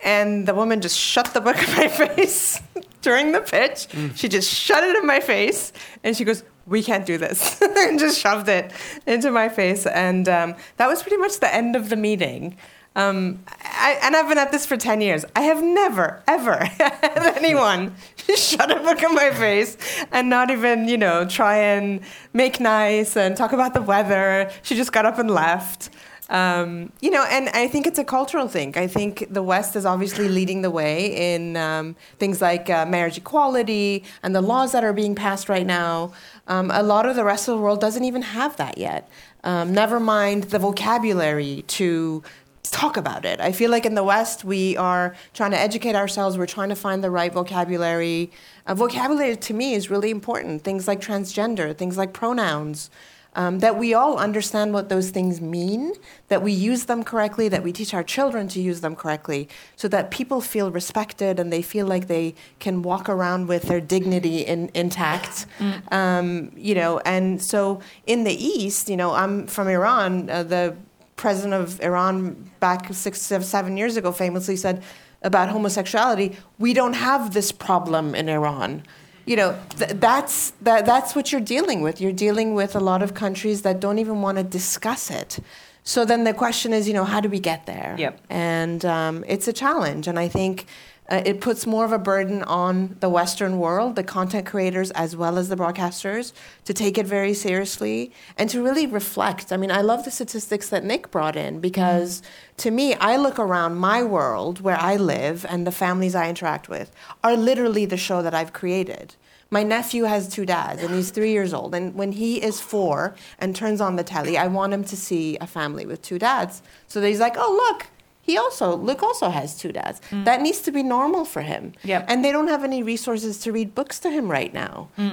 [SPEAKER 20] And the woman just shut the book in my face during the pitch. She just shut it in my face, and she goes, "We can't do this," and just shoved it into my face. And um, that was pretty much the end of the meeting. Um, I, and I've been at this for 10 years. I have never, ever had anyone shut a book in my face and not even, you know, try and make nice and talk about the weather. She just got up and left. Um, you know, and I think it's a cultural thing. I think the West is obviously leading the way in um, things like uh, marriage equality and the laws that are being passed right now. Um, a lot of the rest of the world doesn't even have that yet. Um, never mind the vocabulary to talk about it. I feel like in the West, we are trying to educate ourselves, we're trying to find the right vocabulary. Uh, vocabulary to me is really important. Things like transgender, things like pronouns. Um, that we all understand what those things mean, that we use them correctly, that we teach our children to use them correctly, so that people feel respected and they feel like they can walk around with their dignity in, intact. Um, you know, and so in the East, you know, I'm from Iran. Uh, the president of Iran back six, seven years ago famously said about homosexuality, we don't have this problem in Iran. You know, th- that's, that, that's what you're dealing with. You're dealing with a lot of countries that don't even want to discuss it. So then the question is, you know, how do we get there?
[SPEAKER 1] Yep.
[SPEAKER 20] And um, it's a challenge. And I think uh, it puts more of a burden on the Western world, the content creators as well as the broadcasters, to take it very seriously and to really reflect. I mean, I love the statistics that Nick brought in because to me, I look around my world where I live and the families I interact with are literally the show that I've created. My nephew has two dads and he's three years old. And when he is four and turns on the telly, I want him to see a family with two dads. So that he's like, oh, look, he also, Luke also has two dads. That needs to be normal for him.
[SPEAKER 1] Yep.
[SPEAKER 20] And they don't have any resources to read books to him right now.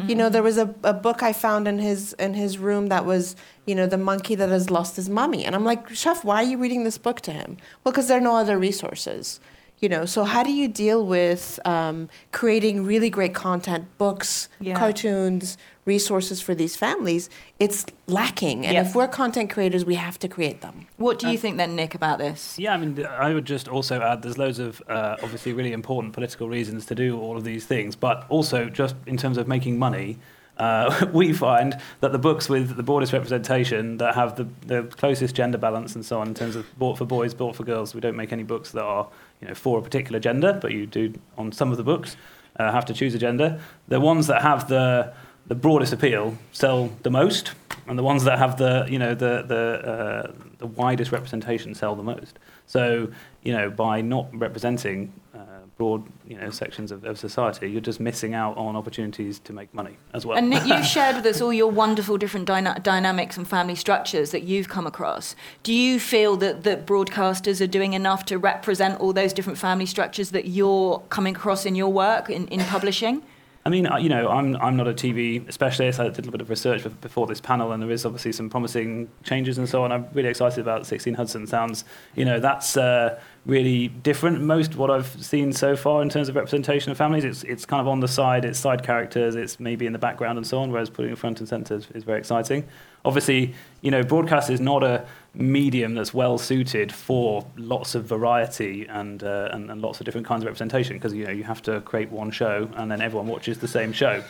[SPEAKER 20] You know, there was a, a book I found in his in his room that was, you know, the monkey that has lost his mummy. And I'm like, Chef, why are you reading this book to him? Well, because there are no other resources. You know, so how do you deal with um, creating really great content, books,
[SPEAKER 1] Yeah.
[SPEAKER 20] cartoons, resources for these families? It's lacking, and
[SPEAKER 1] Yep.
[SPEAKER 20] if we're content creators, we have to create them.
[SPEAKER 1] What do you think then, Nick, about this?
[SPEAKER 23] Yeah, I mean, I would just also add there's loads of uh, obviously really important political reasons to do all of these things, but also just in terms of making money. Uh, we find that the books with the broadest representation that have the, the closest gender balance and so on in terms of bought for boys, bought for girls, we don't make any books that are you know for a particular gender, but you do on some of the books uh, have to choose a gender. The ones that have the the broadest appeal sell the most, and the ones that have the you know the the uh, the widest representation sell the most. So you know by not representing uh, broad you know sections of, of society, you're just missing out on opportunities to make money as well.
[SPEAKER 1] And Nick, you shared with us all your wonderful different dyna- dynamics and family structures that you've come across. Do you feel that, that broadcasters are doing enough to represent all those different family structures that you're coming across in your work in, in publishing?
[SPEAKER 23] I mean, you know, I'm, I'm not a TV specialist. I did a little bit of research before this panel, and there is obviously some promising changes and so on. I'm really excited about 16 Hudson. Sounds, you know, that's uh, really different. Most what I've seen so far in terms of representation of families, it's, it's kind of on the side, it's side characters, it's maybe in the background and so on, whereas putting it front and centre is, is very exciting. Obviously, you know, broadcast is not a medium that's well suited for lots of variety and, uh, and, and lots of different kinds of representation because, you know, you have to create one show and then everyone watches the same show.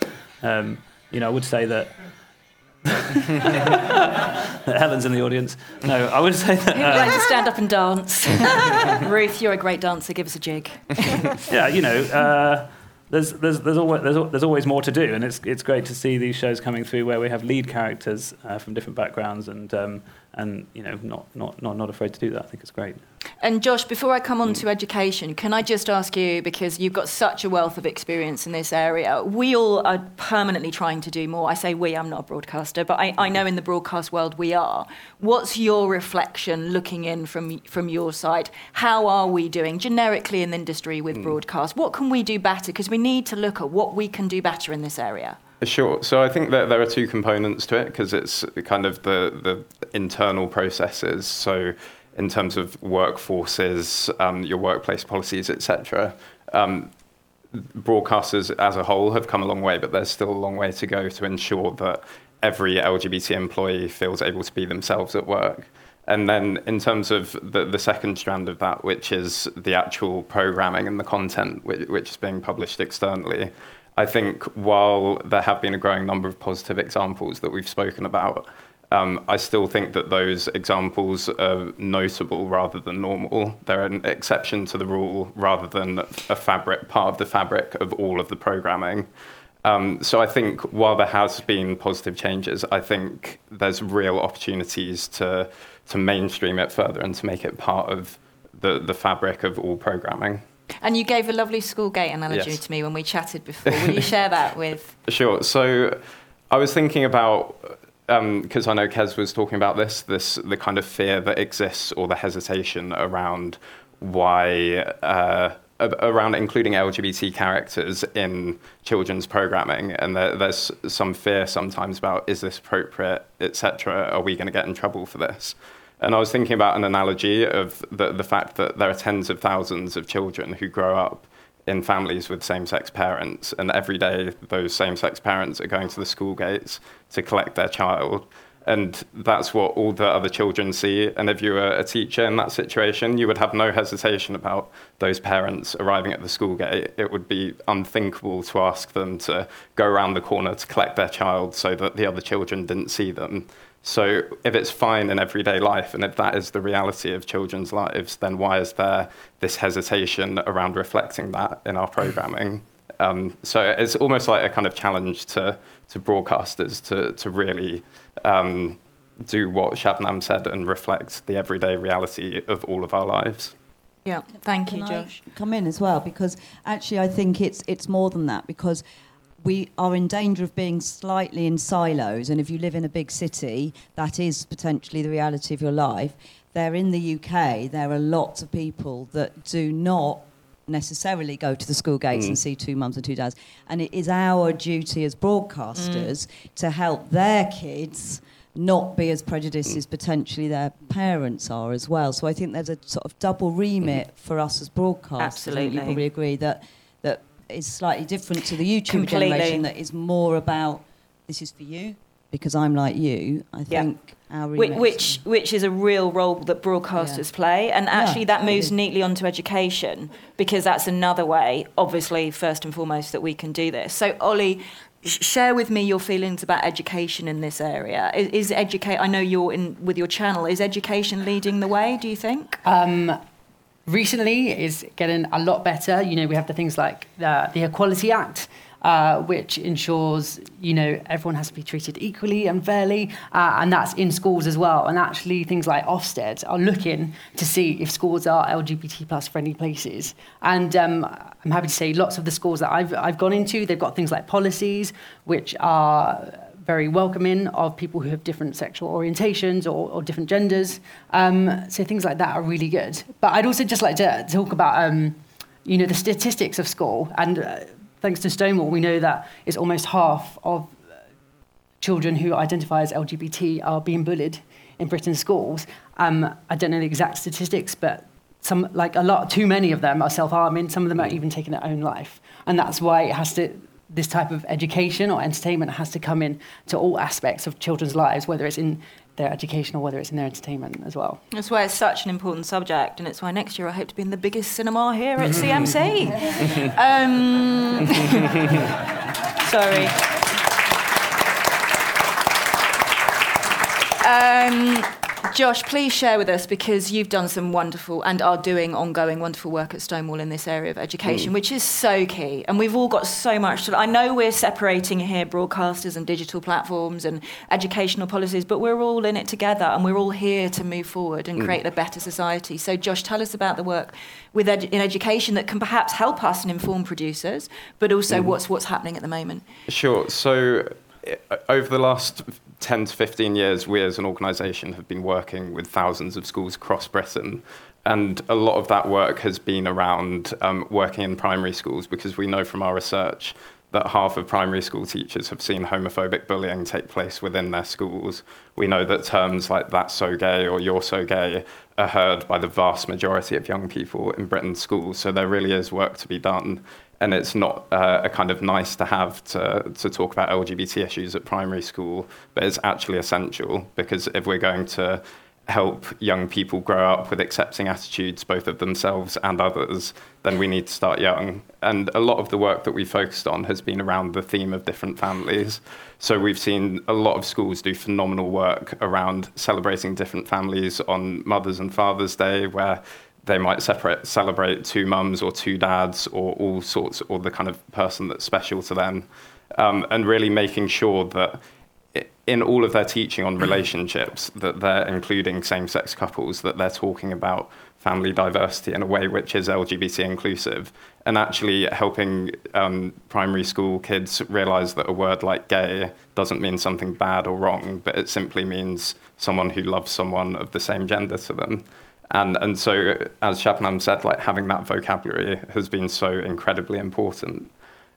[SPEAKER 23] Um, you know, I would say that Helen's in the audience. No, I would say that.
[SPEAKER 1] Who would like to stand up and dance? Ruth, you're a great dancer. Give us a jig.
[SPEAKER 23] yeah, you know, uh, there's there's there's always there's, there's always more to do, and it's it's great to see these shows coming through where we have lead characters uh, from different backgrounds, and um, and you know, not not not not afraid to do that. I think it's great.
[SPEAKER 1] And Josh, before I come on mm. to education, can I just ask you, because you've got such a wealth of experience in this area, we all are permanently trying to do more. I say we, I'm not a broadcaster, but I, I mm-hmm. know in the broadcast world we are. What's your reflection looking in from, from your side? How are we doing generically in the industry with mm. broadcast? What can we do better? Because we need to look at what we can do better in this area.
[SPEAKER 24] Sure. So I think that there are two components to it because it's kind of the, the internal processes. So in terms of workforces, um, your workplace policies, etc. Um, broadcasters as a whole have come a long way, but there's still a long way to go to ensure that every LGBT employee feels able to be themselves at work. And then, in terms of the, the second strand of that, which is the actual programming and the content which, which is being published externally, I think while there have been a growing number of positive examples that we've spoken about, um, I still think that those examples are notable rather than normal. They're an exception to the rule rather than a fabric, part of the fabric of all of the programming. Um, so I think while there has been positive changes, I think there's real opportunities to to mainstream it further and to make it part of the, the fabric of all programming.
[SPEAKER 1] And you gave a lovely school gate analogy
[SPEAKER 24] Yes.
[SPEAKER 1] to me when we chatted before. Will you share that with?
[SPEAKER 24] Sure. So I was thinking about because I know Kez was talking about this, this the kind of fear that exists or the hesitation around why uh, around including LGBT characters in children's programming, and there, there's some fear sometimes about is this appropriate, etc. Are we going to get in trouble for this? And I was thinking about an analogy of the, the fact that there are tens of thousands of children who grow up in families with same sex parents, and every day those same sex parents are going to the school gates to collect their child. And that's what all the other children see. And if you were a teacher in that situation, you would have no hesitation about those parents arriving at the school gate. It would be unthinkable to ask them to go around the corner to collect their child so that the other children didn't see them. So if it's fine in everyday life and if that is the reality of children's lives, then why is there this hesitation around reflecting that in our programming? Um, so it's almost like a kind of challenge to, to broadcasters to, to really um, do what Shabnam said and reflect the everyday reality of all of our lives.
[SPEAKER 1] Yeah, thank you,
[SPEAKER 2] Can I
[SPEAKER 1] Josh.
[SPEAKER 2] come in as well because actually I think it's it's more than that because we are in danger of being slightly in silos and if you live in a big city that is potentially the reality of your life there in the UK there are lots of people that do not necessarily go to the school gates
[SPEAKER 26] Mm.
[SPEAKER 2] and see two mums and two dads and it is our duty as broadcasters mm. to help their kids not be as prejudiced as mm. potentially their parents are as well. So I think there's a sort of double remit mm-hmm. for us as broadcasters.
[SPEAKER 1] Absolutely.
[SPEAKER 2] You probably agree that that is slightly different to the YouTube
[SPEAKER 1] Completely.
[SPEAKER 2] generation that is more about this is for you because I'm like you. I
[SPEAKER 1] Yeah.
[SPEAKER 2] think our
[SPEAKER 1] Which,
[SPEAKER 2] remit
[SPEAKER 1] which which is a real role that broadcasters play, and
[SPEAKER 2] Yeah,
[SPEAKER 1] actually that moves
[SPEAKER 2] totally.
[SPEAKER 1] neatly onto education because that's another way, obviously first and foremost, that we can do this. So Ollie, share with me your feelings about education in this area. Is, is educate? I know you're in with your channel. Is education leading the way? Do you think?
[SPEAKER 22] Um, recently is getting a lot better. You know, we have the things like uh, the Equality Act, uh, which ensures you know everyone has to be treated equally and fairly, uh, and that's in schools as well. And actually, things like Ofsted are looking to see if schools are LGBT plus friendly places. And um, I'm happy to say lots of the schools that I've I've gone into, they've got things like policies which are very welcoming of people who have different sexual orientations or, or different genders. Um, so things like that are really good. But I'd also just like to talk about, um, you know, the statistics of school. And uh, thanks to Stonewall, we know that it's almost half of uh, children who identify as LGBT are being bullied in Britain's schools. Um, I don't know the exact statistics, but some, like a lot, too many of them are self-harming. Some of them are even taking their own life, and that's why it has to. This type of education or entertainment has to come in to all aspects of children's lives, whether it's in their education or whether it's in their entertainment as well.
[SPEAKER 1] That's why it's such an important subject, and it's why next year I hope to be in the biggest cinema here at CMC. um, sorry. Um, Josh, please share with us because you've done some wonderful and are doing ongoing wonderful work at Stonewall in this area of education,
[SPEAKER 26] Mm.
[SPEAKER 1] which is so key. And we've all got so much to. I know we're separating here broadcasters and digital platforms and educational policies, but we're all in it together and we're all here to move forward and
[SPEAKER 24] Mm.
[SPEAKER 1] create a better society. So, Josh, tell us about the work with edu- in education that can perhaps help us and inform producers, but also
[SPEAKER 24] Mm.
[SPEAKER 1] what's what's happening at the moment.
[SPEAKER 24] Sure. So, uh, over the last 10 to 15 years, we as an organisation have been working with thousands of schools across Britain. And a lot of that work has been around um, working in primary schools because we know from our research that half of primary school teachers have seen homophobic bullying take place within their schools. We know that terms like that's so gay or you're so gay are heard by the vast majority of young people in Britain's schools. So there really is work to be done. And it's not uh, a kind of nice to have to, to talk about LGBT issues at primary school, but it's actually essential because if we're going to help young people grow up with accepting attitudes, both of themselves and others, then we need to start young. And a lot of the work that we focused on has been around the theme of different families. So we've seen a lot of schools do phenomenal work around celebrating different families on Mother's and Father's Day, where they might separate, celebrate two mums or two dads or all sorts, or the kind of person that's special to them. Um, and really making sure that in all of their teaching on relationships that they're including same-sex couples that they're talking about family diversity in a way which is lgbt inclusive. And actually helping um, primary school kids realize that a word like gay doesn't mean something bad or wrong but it simply means someone who loves someone of the same gender to them. And and so as Shabnam said like having that vocabulary has been so incredibly important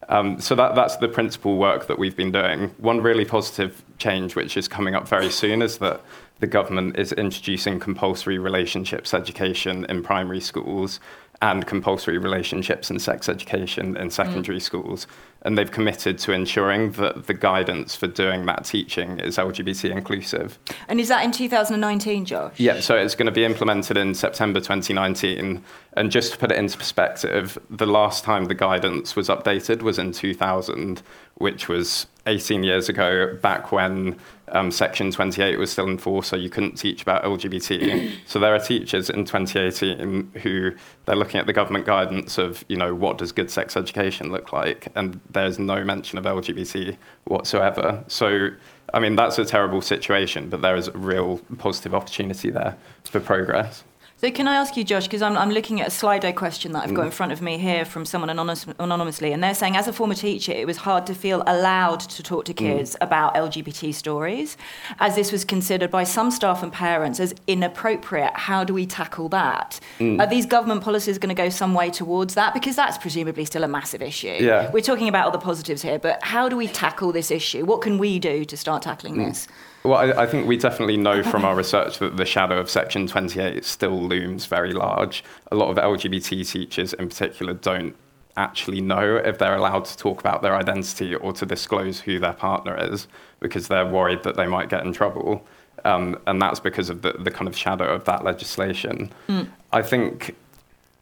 [SPEAKER 24] um, so that, that's the principal work that we've been doing. One really positive change, which is coming up very soon, is that the government is introducing compulsory relationships education in primary schools and compulsory relationships and sex education in secondary mm. schools. And they've committed to ensuring that the guidance for doing that teaching is LGBT inclusive.
[SPEAKER 1] And is that in 2019, Josh?
[SPEAKER 24] Yeah, so it's going to be implemented in September 2019. And just to put it into perspective, the last time the guidance was updated was in 2000, which was 18 years ago, back when um, Section 28 was still in force, so you couldn't teach about LGBT. so there are teachers in 2018 who they're looking at the government guidance of, you know, what does good sex education look like, and there's no mention of LGBT whatsoever. So, I mean, that's a terrible situation, but there is a real positive opportunity there for progress.
[SPEAKER 1] So can I ask you, Josh, because I'm, I'm looking at a Slido question that I've got in front of me here from someone anonymous, anonymously, and they're saying, as a former teacher, it was hard to feel allowed to talk to kids mm. about LGBT stories, as this was considered by some staff and parents as inappropriate. How do we tackle that? Mm. Are these government policies going to go some way towards that? Because that's presumably still a massive issue.
[SPEAKER 24] Yeah.
[SPEAKER 1] We're talking about all the positives here, but how do we tackle this issue? What can we do to start tackling mm. this?
[SPEAKER 24] Well, I, I, think we definitely know from our research that the shadow of Section 28 still looms very large. A lot of LGBT teachers, in particular, don't actually know if they're allowed to talk about their identity or to disclose who their partner is because they're worried that they might get in trouble. Um, and that's because of the, the kind of shadow of that legislation. Mm. I think,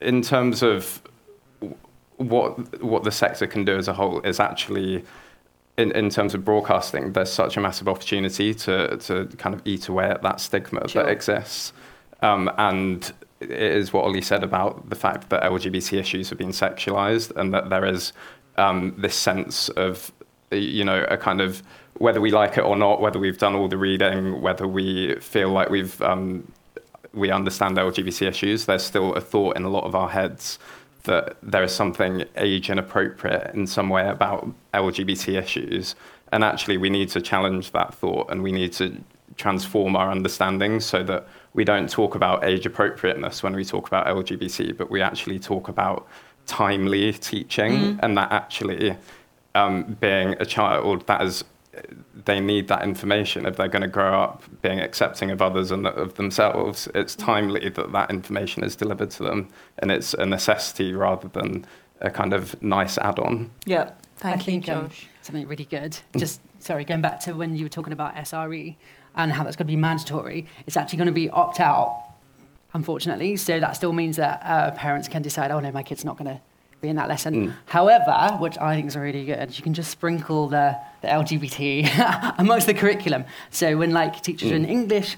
[SPEAKER 24] in terms of what what the sector can do as a whole, is actually in, in terms of broadcasting, there's such a massive opportunity to, to kind of eat away at that stigma sure. that exists. Um, and it is what Ollie said about the fact that LGBT issues have been sexualized and that there is um, this sense of, you know, a kind of whether we like it or not, whether we've done all the reading, whether we feel like we've um, we understand LGBT issues, there's still a thought in a lot of our heads that there is something age inappropriate in some way about LGBT issues. And actually, we need to challenge that thought and we need to transform our understanding so that we don't talk about age appropriateness when we talk about LGBT, but we actually talk about timely teaching mm. and that actually um, being a child that is they need that information if they're going to grow up being accepting of others and of themselves. It's timely that that information is delivered to them, and it's a necessity rather than a kind of nice add-on.
[SPEAKER 1] Yeah, thank
[SPEAKER 22] I
[SPEAKER 1] you,
[SPEAKER 22] think, um, something really good. Just sorry, going back to when you were talking about SRE and how that's going to be mandatory. It's actually going to be opt-out, unfortunately. So that still means that uh, parents can decide, oh no, my kid's not going to be in that lesson. Mm. However, which I think is really good, you can just sprinkle the, the LGBT amongst the curriculum. So when like teachers mm. in English,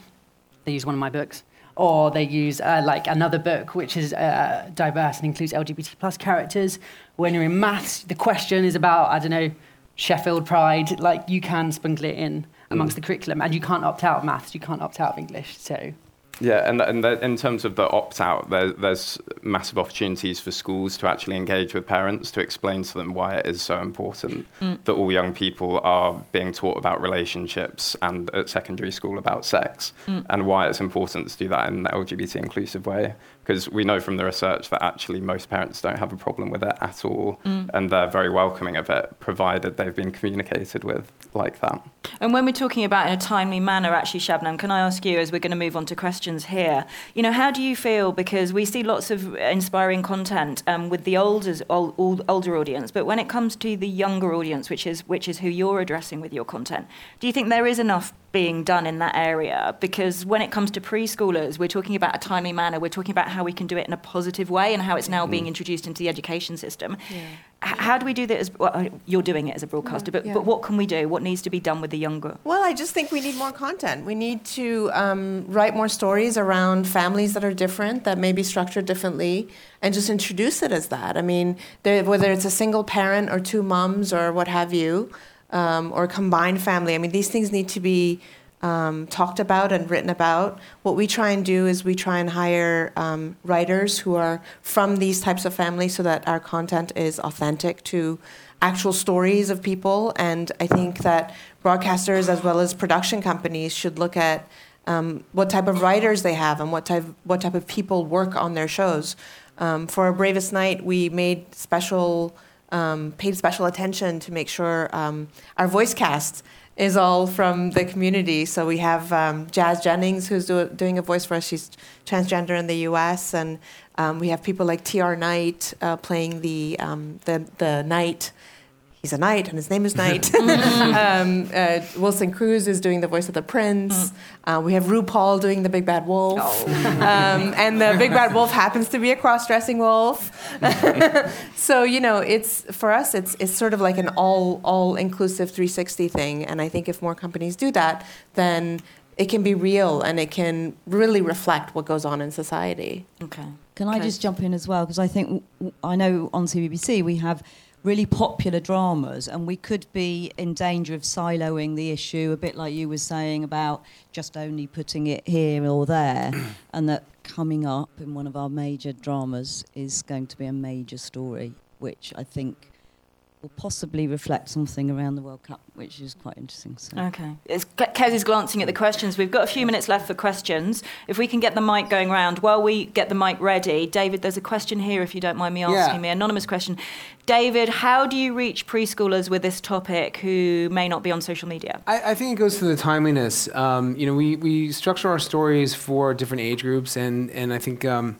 [SPEAKER 22] they use one of my books, or they use uh, like another book which is uh, diverse and includes LGBT plus characters. When you're in maths, the question is about I don't know Sheffield Pride. Like you can sprinkle it in amongst mm. the curriculum, and you can't opt out of maths, you can't opt out of English. So
[SPEAKER 24] yeah, and, and the, in terms of the opt out, there, there's massive opportunities for schools to actually engage with parents to explain to them why it is so important mm. that all young people are being taught about relationships and at secondary school about sex, mm. and why it's important to do that in an LGBT inclusive way. Because we know from the research that actually most parents don't have a problem with it at all,
[SPEAKER 1] Mm.
[SPEAKER 24] and they're very welcoming of it, provided they've been communicated with like that.
[SPEAKER 1] And when we're talking about in a timely manner, actually, Shabnam, can I ask you, as we're going to move on to questions here, you know, how do you feel? Because we see lots of inspiring content um, with the older, old, old, older audience, but when it comes to the younger audience, which is which is who you're addressing with your content, do you think there is enough being done in that area? Because when it comes to preschoolers, we're talking about a timely manner. We're talking about how we can do it in a positive way and how it's now being introduced into the education system. H- How do we do that? As well, you're doing it as a broadcaster, but
[SPEAKER 20] Yeah.
[SPEAKER 1] but what can we do? What needs to be done with the younger?
[SPEAKER 20] Well, I just think we need more content. We need to um, write more stories around families that are different, that may be structured differently, and just introduce it as that. I mean, whether it's a single parent or two moms or what have you, um, or combined family, I mean, these things need to be um, talked about and written about. What we try and do is we try and hire um, writers who are from these types of families so that our content is authentic to actual stories of people. And I think that broadcasters as well as production companies should look at um, what type of writers they have and what type what type of people work on their shows. Um, for our Bravest Knight, we made special um, paid special attention to make sure um, our voice cast is all from the community. So we have um, Jazz Jennings, who's do, doing a voice for us. She's transgender in the U.S., and um, we have people like T.R. Knight uh, playing the um, the the knight. He's a knight, and his name is Knight. um, uh, Wilson Cruz is doing the voice of the prince. Uh, we have RuPaul doing the big bad wolf, um, and the big bad wolf happens to be a cross-dressing wolf. so you know, it's for us, it's it's sort of like an all all inclusive 360 thing. And I think if more companies do that, then it can be real and it can really reflect what goes on in society.
[SPEAKER 1] Okay.
[SPEAKER 2] Can I just jump in as well? Because I think I know on CBBC we have really popular dramas, and we could be in danger of siloing the issue, a bit like you were saying about just only putting it here or there, and that coming up in one of our major dramas is going to be a major story, which I think will possibly reflect something around the World Cup, which is quite interesting. So.
[SPEAKER 1] Okay. It's, Ke- Kez is glancing at the questions. We've got a few minutes left for questions. If we can get the mic going round while we get the mic ready, David, there's a question here, if you don't mind me asking
[SPEAKER 10] Yeah.
[SPEAKER 1] me. Anonymous question. David, how do you reach preschoolers with this topic who may not be on social media?
[SPEAKER 10] I, I think it goes to the timeliness. Um, you know, we, we structure our stories for different age groups, and, and I think um,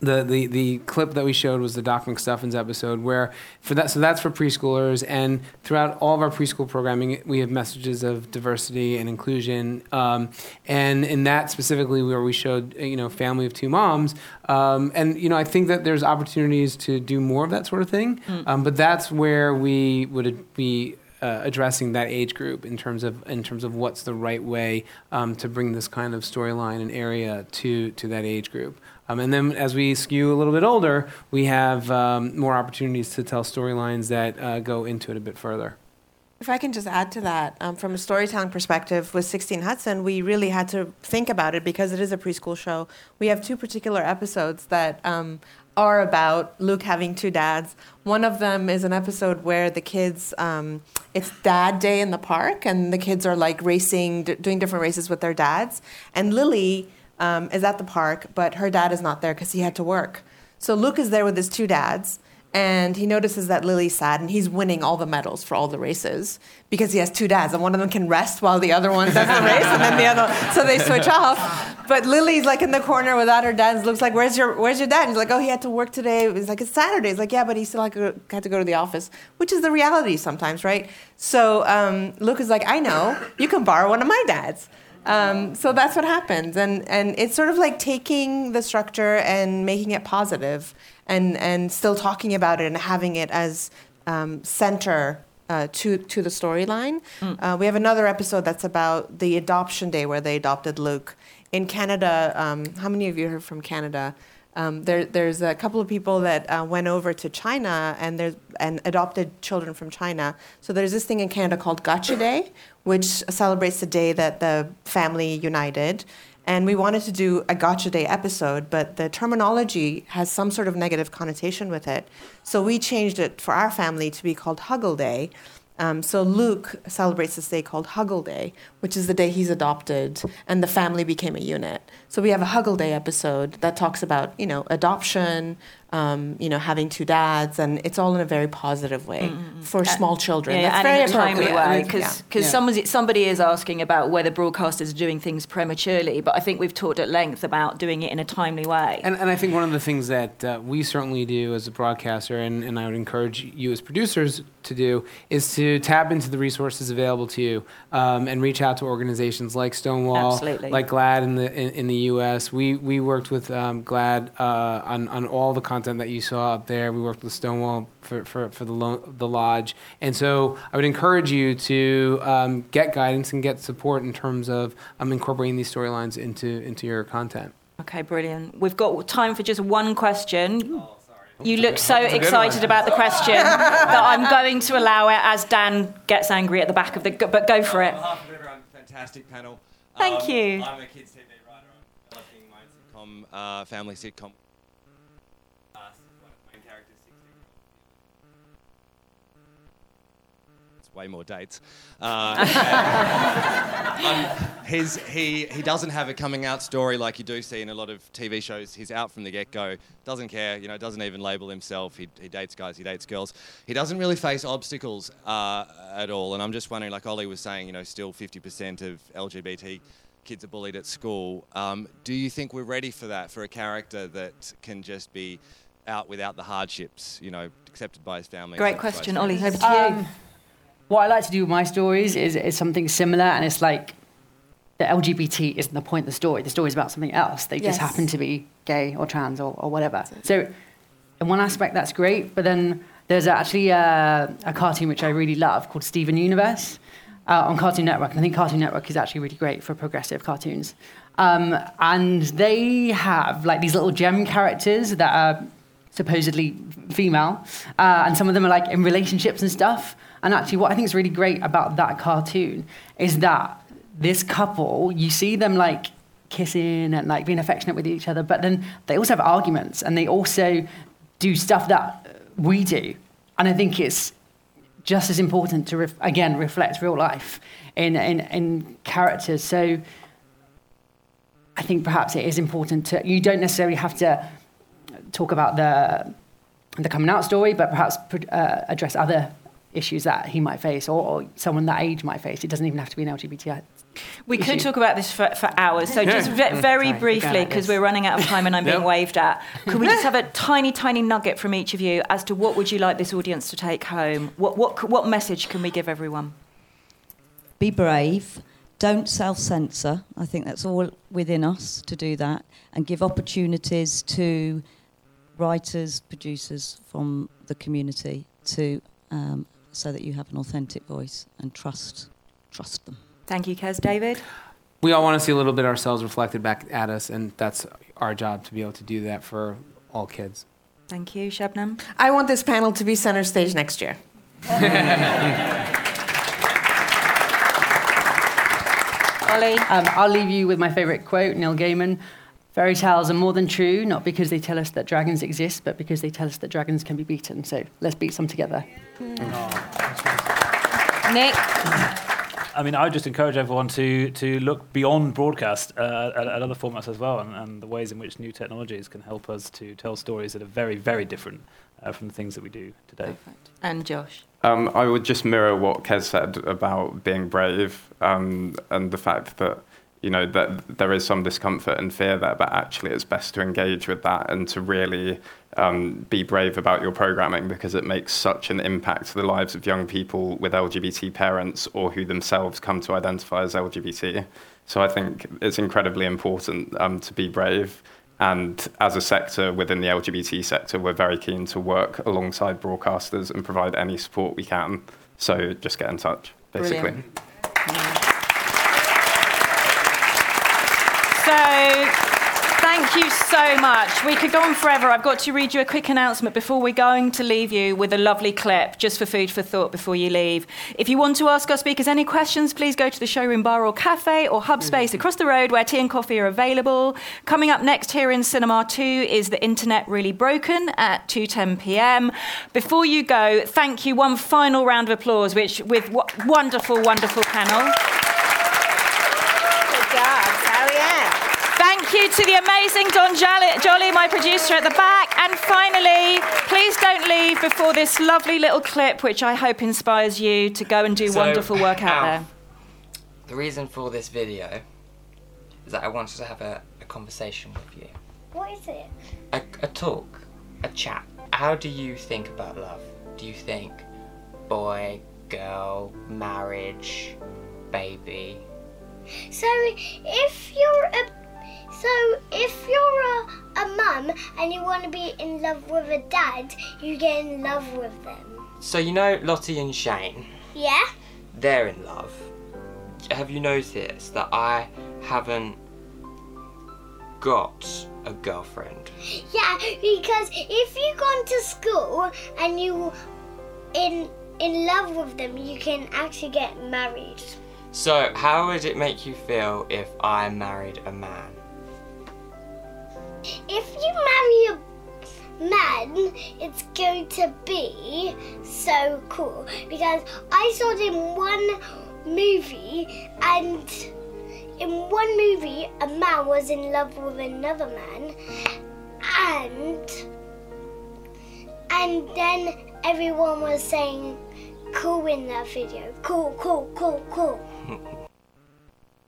[SPEAKER 10] the, the, the clip that we showed was the Doc McStuffins episode, where for that so that's for preschoolers, and throughout all of our preschool programming, we have messages of diversity and inclusion, um, and in that specifically, where we showed you know family of two moms, um, and you know I think that there's opportunities to do more of that sort of thing,
[SPEAKER 1] Mm.
[SPEAKER 10] um, but that's where we would be uh, addressing that age group in terms of in terms of what's the right way um, to bring this kind of storyline and area to to that age group. Um, and then as we skew a little bit older, we have um, more opportunities to tell storylines that uh, go into it a bit further.
[SPEAKER 20] If I can just add to that, um, from a storytelling perspective, with 16 Hudson, we really had to think about it because it is a preschool show. We have two particular episodes that um, are about Luke having two dads. One of them is an episode where the kids, um, it's dad day in the park, and the kids are like racing, d- doing different races with their dads. And Lily um, is at the park, but her dad is not there because he had to work. So Luke is there with his two dads, and he notices that Lily's sad, and he's winning all the medals for all the races because he has two dads, and one of them can rest while the other one does the race, and then the other, so they switch off. But Lily's like in the corner without her dad. and Looks like, "Where's your Where's your dad?" He's like, "Oh, he had to work today." He's like, "It's Saturday." He's like, "Yeah, but he still to had to go to the office," which is the reality sometimes, right? So um, Luke is like, "I know. You can borrow one of my dads." Um, so that's what happens, and and it's sort of like taking the structure and making it positive, and and still talking about it and having it as um, center uh, to to the storyline. Uh, we have another episode that's about the adoption day where they adopted Luke in Canada. Um, how many of you are from Canada? Um, there, there's a couple of people that uh, went over to China and and adopted children from China. So there's this thing in Canada called Gotcha Day, which celebrates the day that the family united. And we wanted to do a Gotcha Day episode, but the terminology has some sort of negative connotation with it. So we changed it for our family to be called Huggle Day. Um, so Luke celebrates this day called Huggle Day, which is the day he's adopted and the family became a unit. So we have a Huggle Day episode that talks about you know adoption, um, you know having two dads, and it's all in a very positive way for small children.
[SPEAKER 1] Yeah,
[SPEAKER 20] That's
[SPEAKER 1] and
[SPEAKER 20] very
[SPEAKER 1] in a timely
[SPEAKER 20] appropriate.
[SPEAKER 1] way,
[SPEAKER 20] Yeah.
[SPEAKER 1] because
[SPEAKER 20] Yeah.
[SPEAKER 1] somebody, somebody is asking about whether broadcasters are doing things prematurely, but I think we've talked at length about doing it in a timely way.
[SPEAKER 10] And, and I think one of the things that uh, we certainly do as a broadcaster, and, and I would encourage you as producers to do, is to tap into the resources available to you um, and reach out to organizations like Stonewall,
[SPEAKER 1] Absolutely.
[SPEAKER 10] like GLAAD in the in, in the U.S. We we worked with um, GLAAD uh, on on all the content that you saw up there. We worked with Stonewall for for, for the lo- the lodge, and so I would encourage you to um, get guidance and get support in terms of um, incorporating these storylines into into your content.
[SPEAKER 1] Okay, brilliant. We've got time for just one question. You look so
[SPEAKER 10] That's a good
[SPEAKER 1] excited about the question that I'm going to allow it as Dan gets angry at the back of the. But go for it.
[SPEAKER 26] Fantastic panel.
[SPEAKER 1] Thank
[SPEAKER 26] Um,
[SPEAKER 1] you.
[SPEAKER 26] I'm a kids TV writer. I'm developing my sitcom, uh, family sitcom. Uh, one of the main characters, 16. It's way more dates. Uh, um, his, he, he doesn't have a coming out story like you do see in a lot of TV shows. He's out from the get go, doesn't care, you know, doesn't even label himself. He, he dates guys, he dates girls. He doesn't really face obstacles uh, at all. And I'm just wondering, like Ollie was saying, you know, still 50% of LGBT kids are bullied at school. Um, do you think we're ready for that, for a character that can just be out without the hardships, you know, accepted by his family?
[SPEAKER 1] Great
[SPEAKER 26] accepted by his
[SPEAKER 1] question, Ollie. Over to you.
[SPEAKER 22] Um, what I like to do with my stories is, is something similar, and it's like the LGBT isn't the point of the story. The story is about something else. They
[SPEAKER 20] Yes.
[SPEAKER 22] just happen to be gay or trans or, or whatever. So, in one aspect, that's great, but then there's actually a, a cartoon which I really love called Steven Universe uh, on Cartoon Network. And I think Cartoon Network is actually really great for progressive cartoons. Um, and they have like these little gem characters that are supposedly female, uh, and some of them are like in relationships and stuff. And actually, what I think is really great about that cartoon is that this couple, you see them like kissing and like being affectionate with each other, but then they also have arguments and they also do stuff that we do. And I think it's just as important to ref- again reflect real life in, in in characters. So I think perhaps it is important to you don't necessarily have to talk about the the coming out story, but perhaps uh, address other issues that he might face or, or someone that age might face. It doesn't even have to be an LGBTI.
[SPEAKER 1] We could
[SPEAKER 22] issue.
[SPEAKER 1] talk about this for, for hours. So just ve- very
[SPEAKER 22] Sorry,
[SPEAKER 1] briefly, because we're running out of time and I'm being waved at, could we just have a tiny, tiny nugget from each of you as to what would you like this audience to take home? What, what, what message can we give everyone?
[SPEAKER 2] Be brave. Don't self censor. I think that's all within us to do that and give opportunities to writers, producers from the community to um, so that you have an authentic voice and trust trust them.
[SPEAKER 1] Thank you, Kez. David?
[SPEAKER 10] we all want to see a little bit of ourselves reflected back at us, and that's our job to be able to do that for all kids.
[SPEAKER 1] Thank you, Shabnam.
[SPEAKER 20] I want this panel to be center stage next year.
[SPEAKER 1] Ollie?
[SPEAKER 22] Um, I'll leave you with my favourite quote, Neil Gaiman. Fairy tales are more than true, not because they tell us that dragons exist, but because they tell us that dragons can be beaten. So let's beat some together.
[SPEAKER 1] Nick?
[SPEAKER 23] I mean, I would just encourage everyone to to look beyond broadcast uh, at, at other formats as well, and, and the ways in which new technologies can help us to tell stories that are very, very different uh, from the things that we do today.
[SPEAKER 1] And Josh?
[SPEAKER 24] Um, I would just mirror what Kez said about being brave um, and the fact that you know that there is some discomfort and fear there, but actually it's best to engage with that and to really um, be brave about your programming because it makes such an impact to the lives of young people with LGBT parents or who themselves come to identify as LGBT. So I think it's incredibly important um, to be brave. And as a sector within the LGBT sector, we're very keen to work alongside broadcasters and provide any support we can. So just get in touch, basically.
[SPEAKER 1] Brilliant. So, thank you so much. We could go on forever. I've got to read you a quick announcement before we're going to leave you with a lovely clip just for food for thought before you leave. If you want to ask our speakers any questions, please go to the showroom bar or cafe or hub space across the road where tea and coffee are available. Coming up next here in Cinema 2 is The Internet Really Broken at 2:10 p.m. Before you go, thank you one final round of applause which with wonderful wonderful panel.
[SPEAKER 27] Good job, Sally
[SPEAKER 1] Thank you to the amazing Don Jolly, Jolly, my producer at the back. And finally, please don't leave before this lovely little clip, which I hope inspires you to go and do
[SPEAKER 28] So,
[SPEAKER 1] wonderful work out
[SPEAKER 28] Alf,
[SPEAKER 1] there.
[SPEAKER 28] The reason for this video is that I wanted to have a, a conversation with you.
[SPEAKER 29] What is it?
[SPEAKER 28] A, a talk, a chat. How do you think about love? Do you think boy, girl, marriage, baby?
[SPEAKER 29] So if you're a so if you're a, a mum and you want to be in love with a dad, you get in love with them.
[SPEAKER 28] So you know Lottie and Shane,
[SPEAKER 29] Yeah?
[SPEAKER 28] they're in love. Have you noticed that I haven't got a girlfriend?
[SPEAKER 29] Yeah, because if you gone to school and you in in love with them, you can actually get married.
[SPEAKER 28] So how would it make you feel if I married a man?
[SPEAKER 29] If you marry a man, it's going to be so cool because I saw it in one movie and in one movie a man was in love with another man and and then everyone was saying cool in that video. Cool, cool, cool, cool.